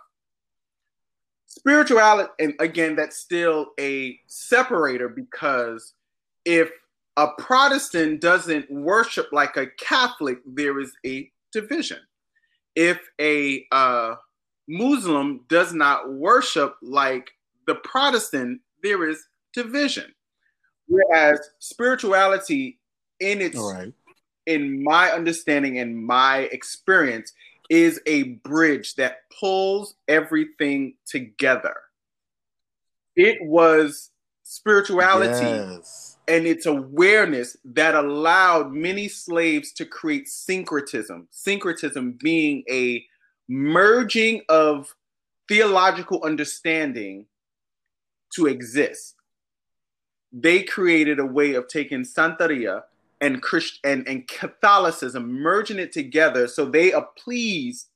Spirituality and again that's still a separator because if a Protestant doesn't worship like a Catholic, there is a division. If a uh, Muslim does not worship like the Protestant, there is division. Whereas spirituality, in its, right. in my understanding and my experience, is a bridge that pulls everything together. It was spirituality. Yes and its awareness that allowed many slaves to create syncretism. Syncretism being a merging of theological understanding to exist. They created a way of taking Santeria and Christ and, and Catholicism, merging it together so they appeased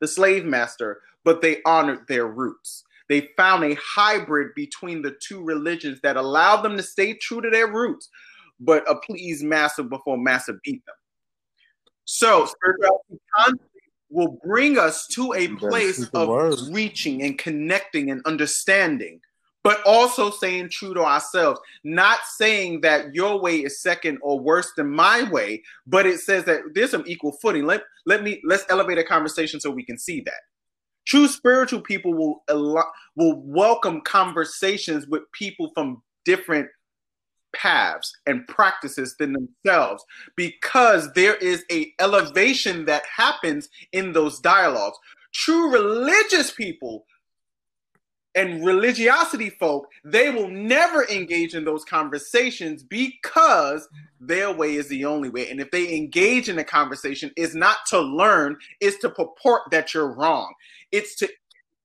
the slave master, but they honored their roots. They found a hybrid between the two religions that allowed them to stay true to their roots, but appease Massa before Massa beat them. So spirituality will bring us to a place of reaching and connecting and understanding. But also staying true to ourselves. Not saying that your way is second or worse than my way, but it says that there's some equal footing. Let let me let's elevate a conversation so we can see that. True spiritual people will will welcome conversations with people from different paths and practices than themselves because there is a elevation that happens in those dialogues true religious people and religiosity folk they will never engage in those conversations because their way is the only way and if they engage in a conversation is not to learn is to purport that you're wrong it's to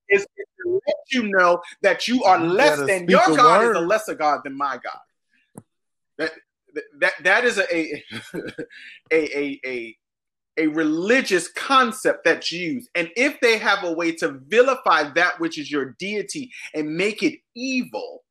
is to let you know that you are less than your God word. is a lesser God than my God. That that that is a a a, a, a a religious concept that's used. And if they have a way to vilify that which is your deity and make it evil,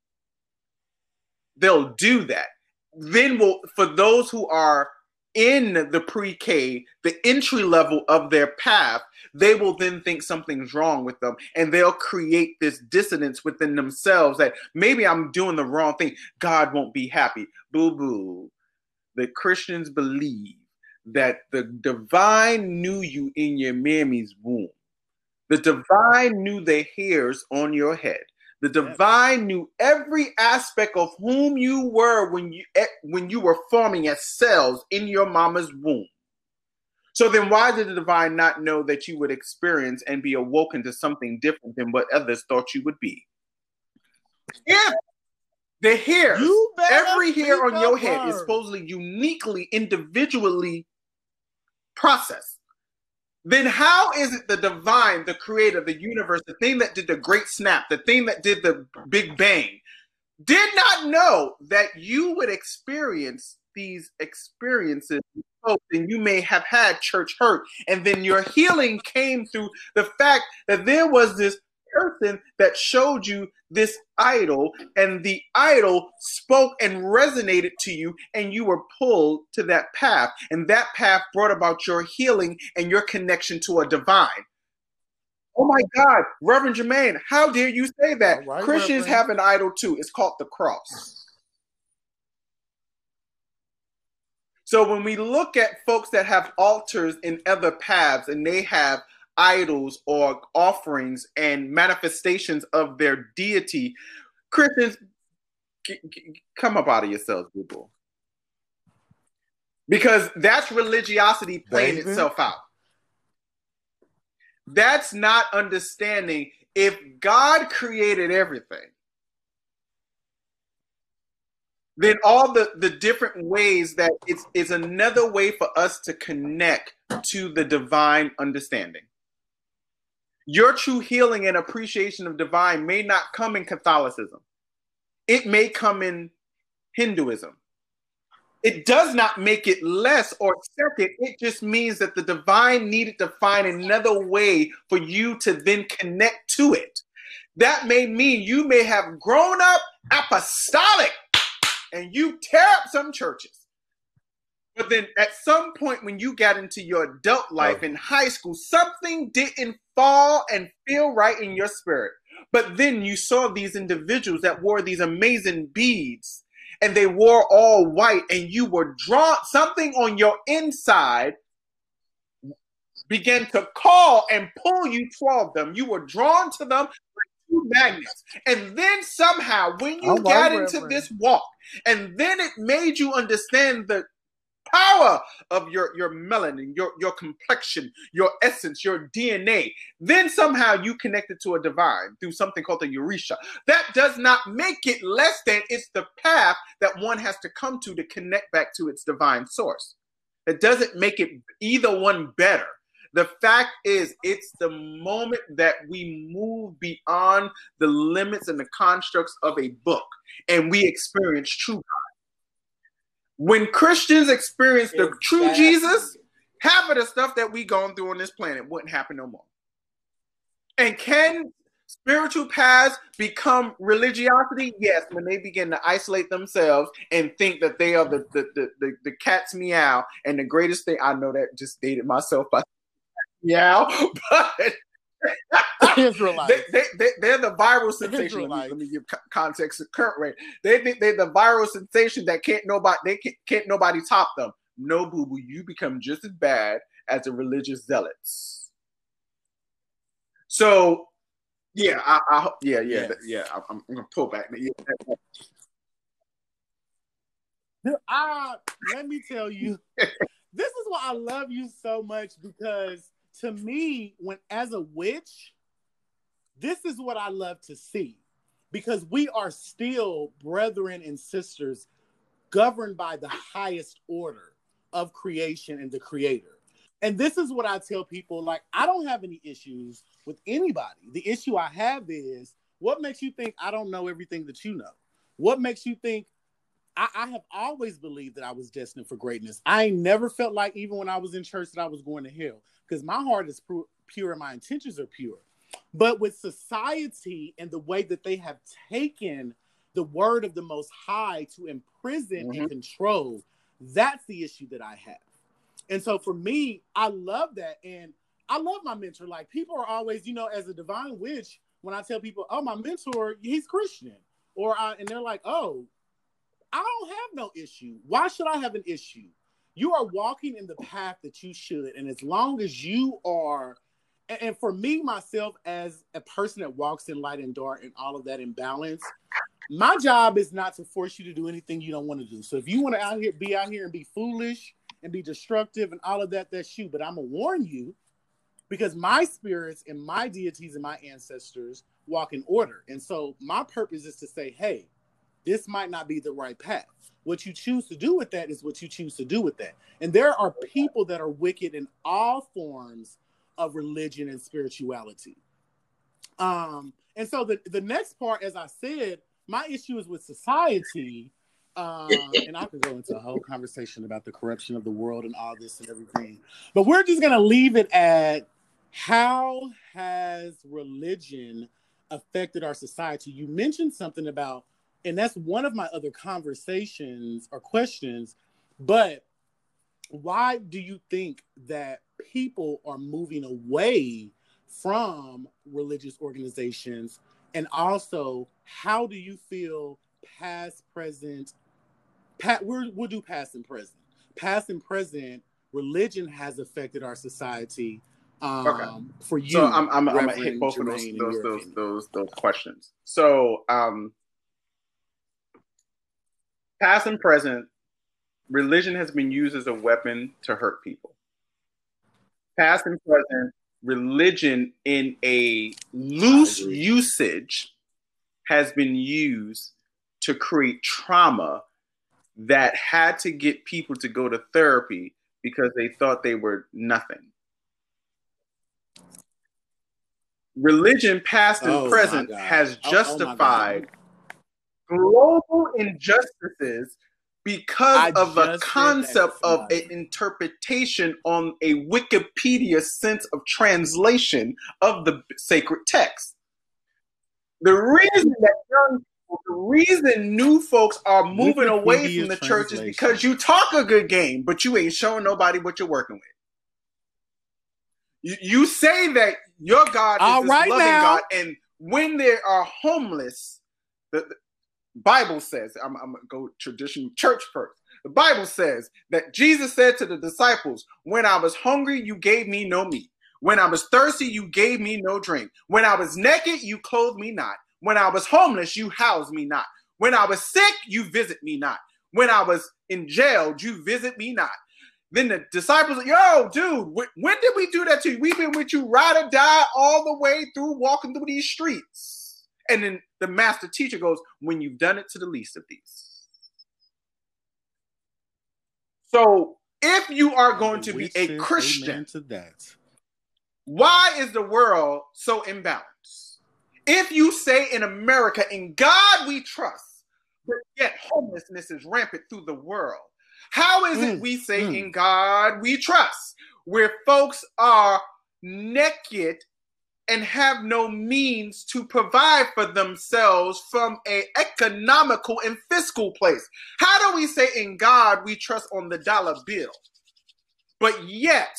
they'll do that. Then will for those who are in the pre-K, the entry level of their path, they will then think something's wrong with them and they'll create this dissonance within themselves that maybe I'm doing the wrong thing. God won't be happy. Boo boo. The Christians believe that the divine knew you in your mammy's womb. The divine knew the hairs on your head. The divine knew every aspect of whom you were when you eh, when you were forming as cells in your mama's womb. So then why did the divine not know that you would experience and be awoken to something different than what others thought you would be? If the hair, every hair on your head is supposedly uniquely, individually processed, then how is it the divine, the creator, the universe, the thing that did the great snap, the thing that did the big bang, did not know that you would experience these experiences and you may have had church hurt? And then your healing came through the fact that there was this person that showed you this idol and the idol spoke and resonated to you and you were pulled to that path and that path brought about your healing and your connection to a divine Oh my God, Reverend Jermaine, how dare you say that? Right, Christians Reverend. have an idol too. It's called the cross. So when we look at folks that have altars in other paths and they have idols or offerings and manifestations of their deity, Christians, g- g- come up out of yourselves, people. Because that's religiosity playing David. itself out. That's not understanding if God created everything then all the the different ways that it's it's another way for us to connect to the divine understanding your true healing and appreciation of divine may not come in catholicism. It may come in hinduism. It does not make it less or second. It just means that the divine needed to find another way for you to then connect to it. That may mean you may have grown up apostolic and you tear up some churches. But then at some point when you got into your adult oh. life oh. in high school, something didn't fall and feel right in your spirit. But then you saw these individuals that wore these amazing beads and they wore all white and you were drawn something on your inside began to call and pull you toward them. You were drawn to them like two magnets. And then somehow, when you oh, got into this walk, and then it made you understand the power of your your melanin, your your complexion, your essence, your DNA. Then somehow you connected to a divine through something called the Orisha. That does not make it less than it's the path that one has to come to to connect back to its divine source. It doesn't make it either one better. The fact is, it's the moment that we move beyond the limits and the constructs of a book and we experience true God. When Christians experience the exactly. true Jesus, half of the stuff that we going through on this planet wouldn't happen no more. And can spiritual paths become religiosity? Yes, when they begin to isolate themselves and think that they are the the, the, the, the cat's meow. And the greatest thing I know that just dated myself by yeah, but Israelites. They, they, they, are the viral sensation. Let me, let me, give context of current rate. They think they're the viral sensation that can't nobody they can't, can't nobody top them. No, boo boo, you become just as bad as the religious zealots. So, yeah, I, I yeah, yeah, yes. yeah. I'm, I'm, gonna pull back. Yeah. I, ah, let me tell you, this is why I love you so much because to me, when as a witch, this is what I love to see because we are still brethren and sisters governed by the highest order of creation and the creator. And this is what I tell people like, I don't have any issues with anybody. The issue I have is what makes you think I don't know everything that you know? What makes you think I, I have always believed that I was destined for greatness? I never felt like, even when I was in church, that I was going to hell because my heart is pure and my intentions are pure. But with society and the way that they have taken the word of the Most High to imprison mm-hmm. and control, that's the issue that I have. And so for me, I love that. And I love my mentor. Like people are always, you know, as a divine witch, when I tell people, oh, my mentor, he's Christian. Or I, and they're like, oh, I don't have no issue. Why should I have an issue? You are walking in the path that you should. And as long as you are, and, for me, myself, as a person that walks in light and dark and all of that imbalance, my job is not to force you to do anything you don't want to do. So if you want to out here be out here and be foolish and be destructive and all of that, that's you. But I'm gonna warn you because my spirits and my deities and my ancestors walk in order. And so my purpose is to say, hey, this might not be the right path. What you choose to do with that is what you choose to do with that. And there are people that are wicked in all forms of religion and spirituality. Um, and so the, the next part, as I said, my issue is with society. Um, and I could go into a whole conversation about the corruption of the world and all this and everything. But we're just gonna leave it at how has religion affected our society? You mentioned something about, and that's one of my other conversations or questions, but why do you think that people are moving away from religious organizations? And also, how do you feel past, present, pat, we'll, we'll do past and present. Past and present, religion has affected our society um, okay. for you. So I'm, I'm, I'm gonna hit both Jermaine of those those those, those, those questions. So um, past and present, religion has been used as a weapon to hurt people. Past and present, religion in a loose usage has been used to create trauma that had to get people to go to therapy because they thought they were nothing. Religion, past and oh present, has justified oh, oh global injustices because I of a concept of an interpretation on a Wikipedia sense of translation of the sacred text. The reason that young people, the reason new folks are moving Wikipedia away from the church is because you talk a good game, but you ain't showing nobody what you're working with. You, you say that your God is All this right loving now. God, and when they are homeless, the Bible says, I'm, I'm gonna go tradition church first. The Bible says that Jesus said to the disciples, When I was hungry, you gave me no meat. When I was thirsty, you gave me no drink. When I was naked, you clothed me not. When I was homeless, you housed me not. When I was sick, you visit me not. When I was in jail, you visit me not. Then the disciples, yo, dude, when did we do that to you? We've been with you ride or die all the way through walking through these streets. And then the master teacher goes, when you've done it to the least of these. So if you are going to be a Christian, to that. why is the world so imbalanced? If you say in America, in God we trust, but yet homelessness is rampant through the world, how is mm, it we say mm. in God we trust, where folks are naked and have no means to provide for themselves from a economical and fiscal place? How do we say in God we trust on the dollar bill, but yet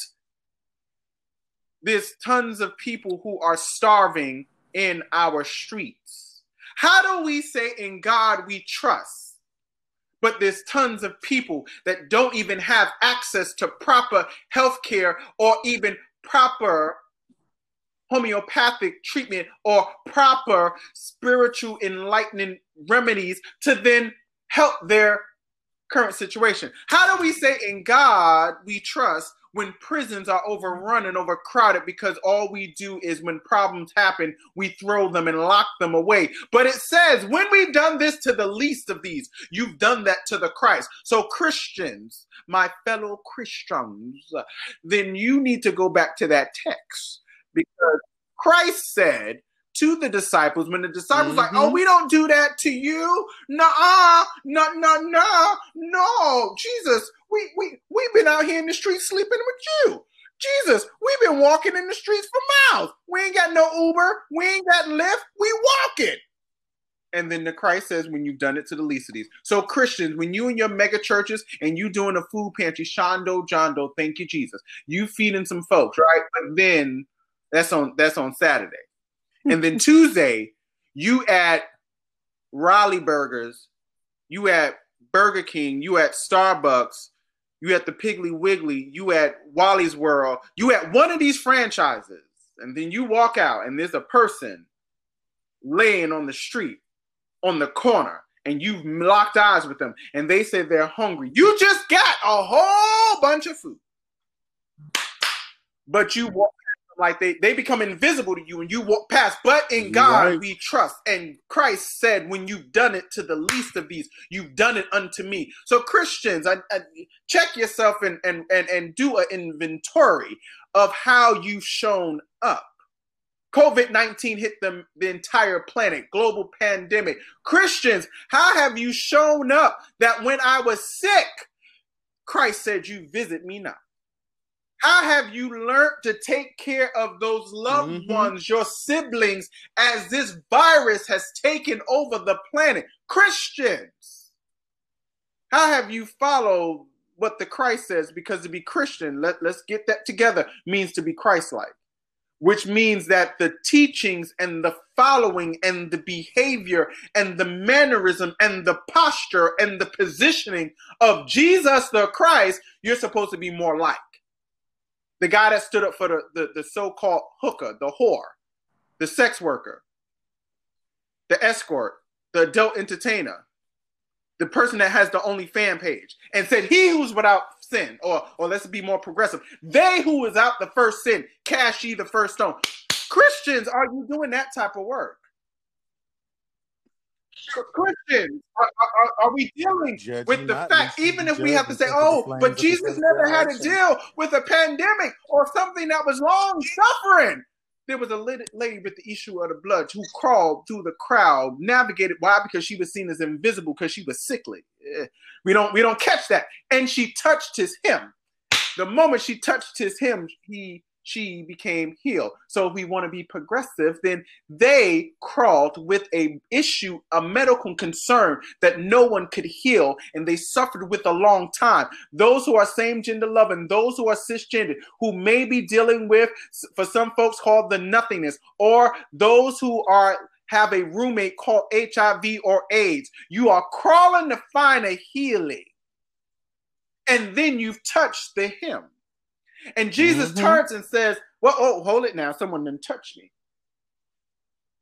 there's tons of people who are starving in our streets. How do we say in God we trust? But there's tons of people that don't even have access to proper health care or even proper homeopathic treatment or proper spiritual enlightening remedies to then help their current situation. How do we say in God we trust when prisons are overrun and overcrowded because all we do is when problems happen, we throw them and lock them away. But it says, when we've done this to the least of these, you've done that to the Christ. So, Christians, my fellow Christians, then you need to go back to that text because Christ said, to the disciples when the disciples mm-hmm. like, oh, mm-hmm. we don't do that to you. Nah, no, no, no, no. Jesus, we we we've been out here in the streets sleeping with you. Jesus, we've been walking in the streets for miles. We ain't got no Uber. We ain't got Lyft. We walking. And then the Christ says, when you've done it to the least of these. So Christians, when you and your mega churches and you doing a food pantry, Shondo, Jondo, thank you, Jesus. You feeding some folks, right? But then that's on that's on Saturday. And then Tuesday, you at Rally's Burgers, you at Burger King, you at Starbucks, you at the Piggly Wiggly, you at Wally's World, you at one of these franchises, and then you walk out and there's a person laying on the street on the corner and you've locked eyes with them and they say they're hungry. You just got a whole bunch of food. But you walk like they, they become invisible to you and you walk past. But in God right. we trust. And Christ said, when you've done it to the least of these, you've done it unto me. So Christians, I, I, check yourself and, and, and, and do an inventory of how you've shown up. COVID 19 hit the, the entire planet, global pandemic. Christians, how have you shown up that when I was sick, Christ said, You visit me now? How have you learned to take care of those loved mm-hmm. ones, your siblings, as this virus has taken over the planet? Christians, how have you followed what the Christ says? Because to be Christian, let, let's get that together, means to be Christ like, which means that the teachings and the following and the behavior and the mannerism and the posture and the positioning of Jesus the Christ, you're supposed to be more like the guy that stood up for the, the, the so-called hooker, the whore, the sex worker, the escort, the adult entertainer, the person that has the only fan page, and said, He who's without sin, or or let's be more progressive, they who is out the first sin, cast ye the first stone. Christians, are you doing that type of work? Christians, are, are, are, we dealing with the fact, even if we have to say, oh, but Jesus never had to deal with a pandemic or something that was long suffering. There was a lady with the issue of the blood who crawled through the crowd, navigated. Why? Because she was seen as invisible because she was sickly. Eh, we don't we don't catch that. And she touched his hem. The moment she touched his hem, he she became healed. So if we want to be progressive, then they crawled with a issue, a medical concern that no one could heal, and they suffered with a long time. Those who are same gender loving, those who are cisgender, who may be dealing with, for some folks called the nothingness, or those who are have a roommate called HIV or AIDS. You are crawling to find a healing. And then you've touched the hem. And Jesus mm-hmm. turns and says, Well, oh, hold it now. Someone didn't touch me.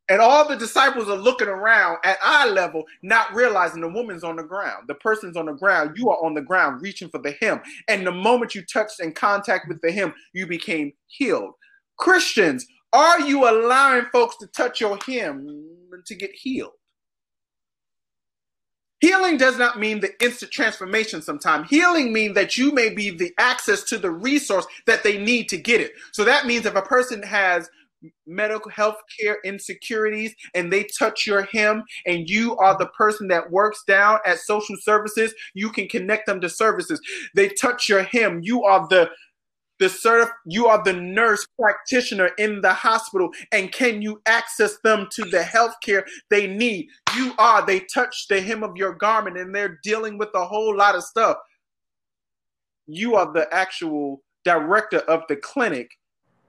And all the disciples are looking around at eye level, not realizing the woman's on the ground. The person's on the ground. You are on the ground reaching for the hem. And the moment you touched in contact with the hem, you became healed. Christians, are you allowing folks to touch your hem to get healed? Healing does not mean the instant transformation sometimes. Healing means that you may be the access to the resource that they need to get it. So that means if a person has medical health care insecurities and they touch your hem and you are the person that works down at social services, you can connect them to services. They touch your hem, you are the the certif- you are the nurse practitioner in the hospital and can you access them to the health care they need? You are they touch the hem of your garment and they're dealing with a whole lot of stuff. You are the actual director of the clinic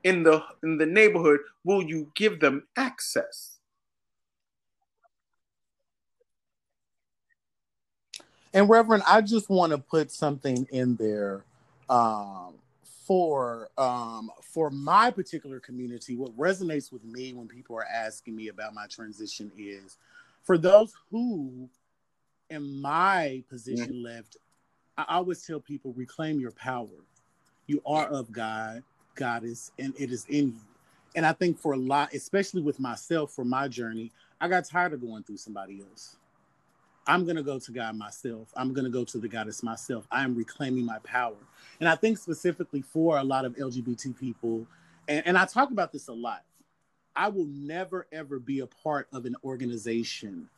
in the in the neighborhood, will you give them access? And Reverend, I just want to put something in there um, for um, for my particular community. What resonates with me when people are asking me about my transition is for those who, in my position, mm-hmm. left. I always tell people reclaim your power. You are of God, Goddess, and it is in you. And I think for a lot, especially with myself, for my journey, I got tired of going through somebody else. I'm going to go to God myself. I'm going to go to the goddess myself. I am reclaiming my power. And I think specifically for a lot of LGBT people, and, and I talk about this a lot, I will never, ever be a part of an organization,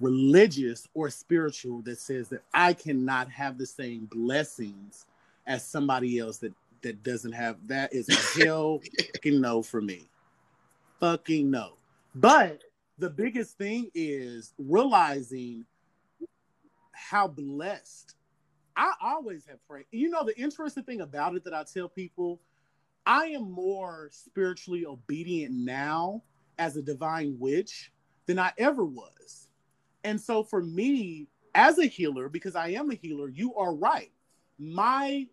religious or spiritual, that says that I cannot have the same blessings as somebody else that, that doesn't have. That is a hell fucking no for me. Fucking no. But the biggest thing is realizing how blessed I always have prayed. You know, the interesting thing about it that I tell people, I am more spiritually obedient now as a divine witch than I ever was. And so for me, as a healer, because I am a healer, you are right. My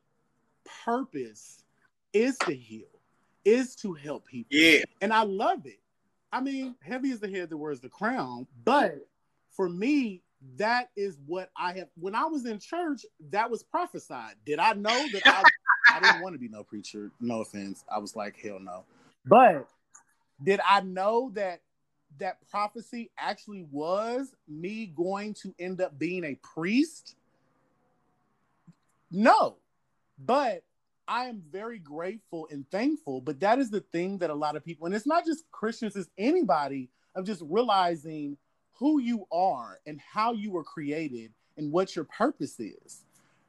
purpose is to heal, is to help people. Yeah. And I love it. I mean, heavy is the head that wears the crown. But for me, that is what I have. When I was in church, that was prophesied. Did I know that I, I didn't want to be no preacher? No offense. I was like, hell no. But did I know that that prophecy actually was me going to end up being a priest? No. But I am very grateful and thankful, but that is the thing that a lot of people, and it's not just Christians, it's anybody, of just realizing who you are and how you were created and what your purpose is.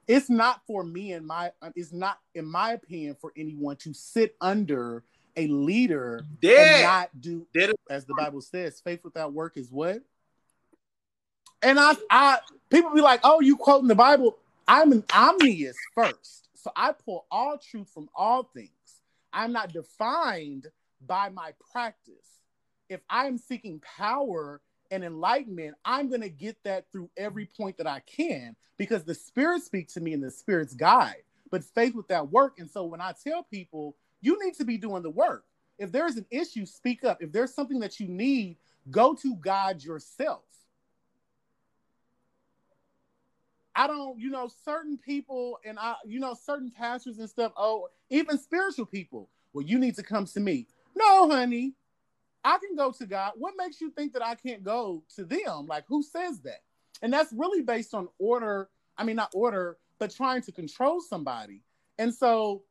It's not for me and my, uh, it's not, in my opinion, for anyone to sit under a leader and not do, as the Bible says, faith without work is what? And I, I, people be like, oh, you quoting the Bible. I'm an omnist first. So I pull all truth from all things. I'm not defined by my practice. If I'm seeking power and enlightenment, I'm going to get that through every point that I can because the spirit speaks to me and the spirit's guide. But faith without work. And so when I tell people, you need to be doing the work. If there's an issue, speak up. If there's something that you need, go to God yourself. I don't, you know, certain people and I, you know, certain pastors and stuff. Oh, even spiritual people. Well, you need to come to me. No, honey, I can go to God. What makes you think that I can't go to them? Like, who says that? And that's really based on order. I mean, not order, but trying to control somebody. And so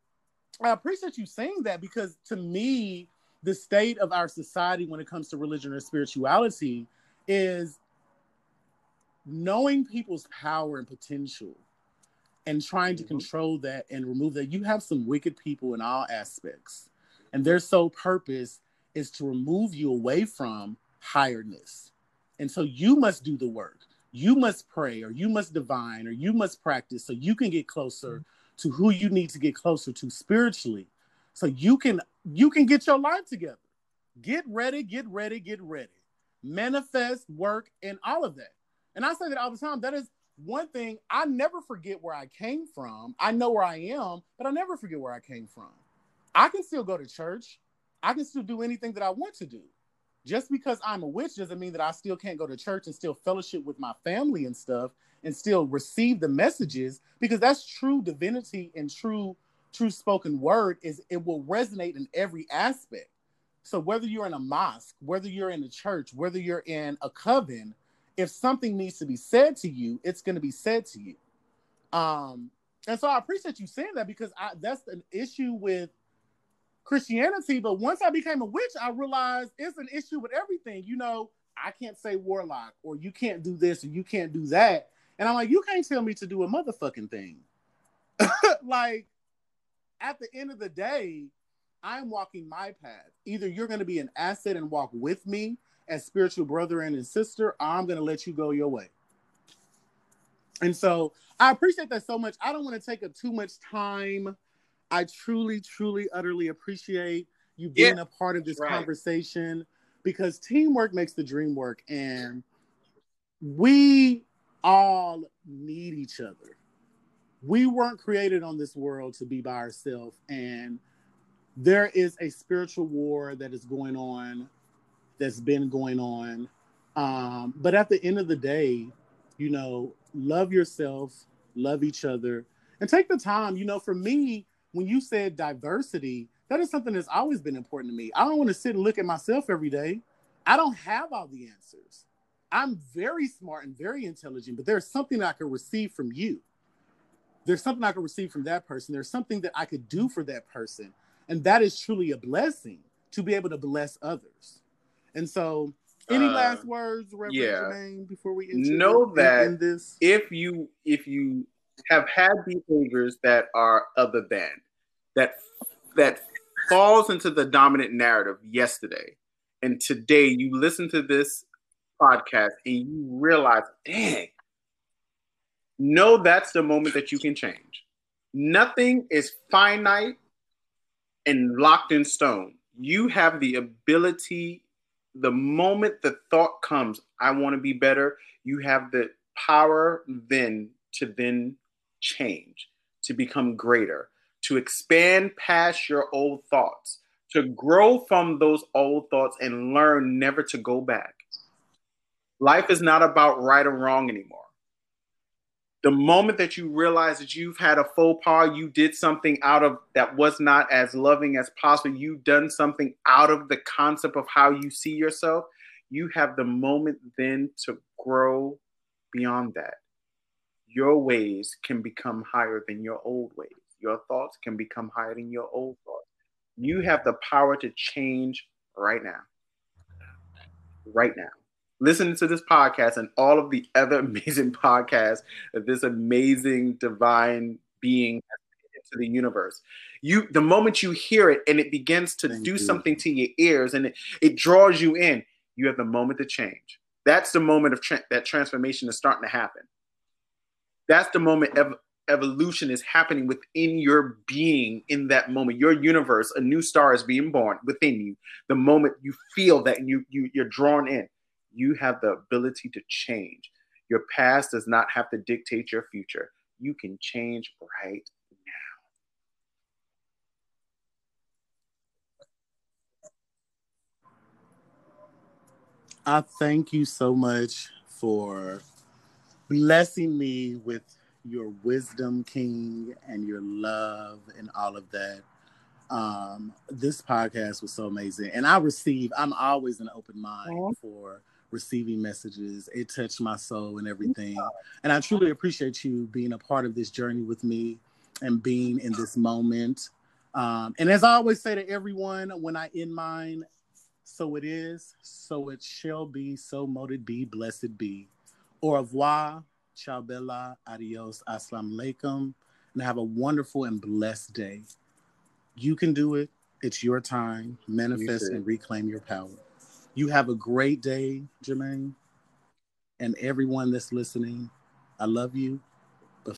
I appreciate you saying that because to me, the state of our society when it comes to religion or spirituality is knowing people's power and potential and trying to mm-hmm. control that and remove that, you have some wicked people in all aspects. And their sole purpose is to remove you away from highness. And so you must do the work. You must pray, or you must divine, or you must practice so you can get closer mm-hmm. to who you need to get closer to spiritually. So you can you can get your life together. Get ready, get ready, get ready. Manifest, work, and all of that. And I say that all the time. That is one thing I never forget where I came from. I know where I am, but I never forget where I came from. I can still go to church. I can still do anything that I want to do. Just because I'm a witch doesn't mean that I still can't go to church and still fellowship with my family and stuff and still receive the messages because that's true divinity and true true spoken word is it will resonate in every aspect. So whether you're in a mosque, whether you're in a church, whether you're in a coven, if something needs to be said to you, it's going to be said to you. Um, and so I appreciate you saying that because I, that's an issue with Christianity. But once I became a witch, I realized it's an issue with everything. You know, I can't say warlock, or you can't do this, or you can't do that. And I'm like, you can't tell me to do a motherfucking thing. like, at the end of the day, I'm walking my path. Either you're going to be an asset and walk with me, as spiritual brother and sister, I'm going to let you go your way. And so I appreciate that so much. I don't want to take up too much time I truly, truly, utterly appreciate you being yeah, a part of this right. conversation because teamwork makes the dream work. And we all need each other. We weren't created on this world to be by ourselves. And there is a spiritual war that is going on, that's been going on. Um, but at the end of the day, you know, love yourself, love each other, and take the time. You know, for me, when you said diversity, that is something that's always been important to me. I don't want to sit and look at myself every day. I don't have all the answers. I'm very smart and very intelligent, but there's something I could receive from you. There's something I could receive from that person. There's something that I could do for that person. And that is truly a blessing to be able to bless others. And so, any uh, last words, Reverend yeah. Jermaine, before we know the, that in this? if you if you have had behaviors that are other than that that falls into the dominant narrative yesterday, and today you listen to this podcast and you realize, dang, know that's the moment that you can change. Nothing is finite and locked in stone. You have the ability, the moment the thought comes, I want to be better, you have the power then to then change, to become greater, to expand past your old thoughts, to grow from those old thoughts and learn never to go back. Life is not about right or wrong anymore. The moment that you realize that you've had a faux pas, you did something out of that was not as loving as possible, you've done something out of the concept of how you see yourself, you have the moment then to grow beyond that. Your ways can become higher than your old ways. Your thoughts can become higher than your old thoughts. You have the power to change right now. Right now listening to this podcast and all of the other amazing podcasts that this amazing divine being into the universe. You the moment you hear it and it begins to Thank do you. something to your ears and it, it draws you in, you have the moment to change. That's the moment of tra- that transformation is starting to happen. That's the moment ev- evolution is happening within your being in that moment. Your universe, a new star is being born within you. The moment you feel that you, you you're drawn in you have the ability to change. Your past does not have to dictate your future. You can change right now. I thank you so much for blessing me with your wisdom, King, and your love and all of that. Um, this podcast was so amazing. And I receive, I'm always an open mind for receiving messages. It touched my soul and everything. And I truly appreciate you being a part of this journey with me and being in this moment. Um, and as I always say to everyone, when I end mine, so it is, so it shall be, so mote it be, blessed be. Au revoir, ciao bella, adios, assalamu alaikum, and have a wonderful and blessed day. You can do it. It's your time. Manifest and reclaim your power. You have a great day, Jermaine. And everyone that's listening, I love you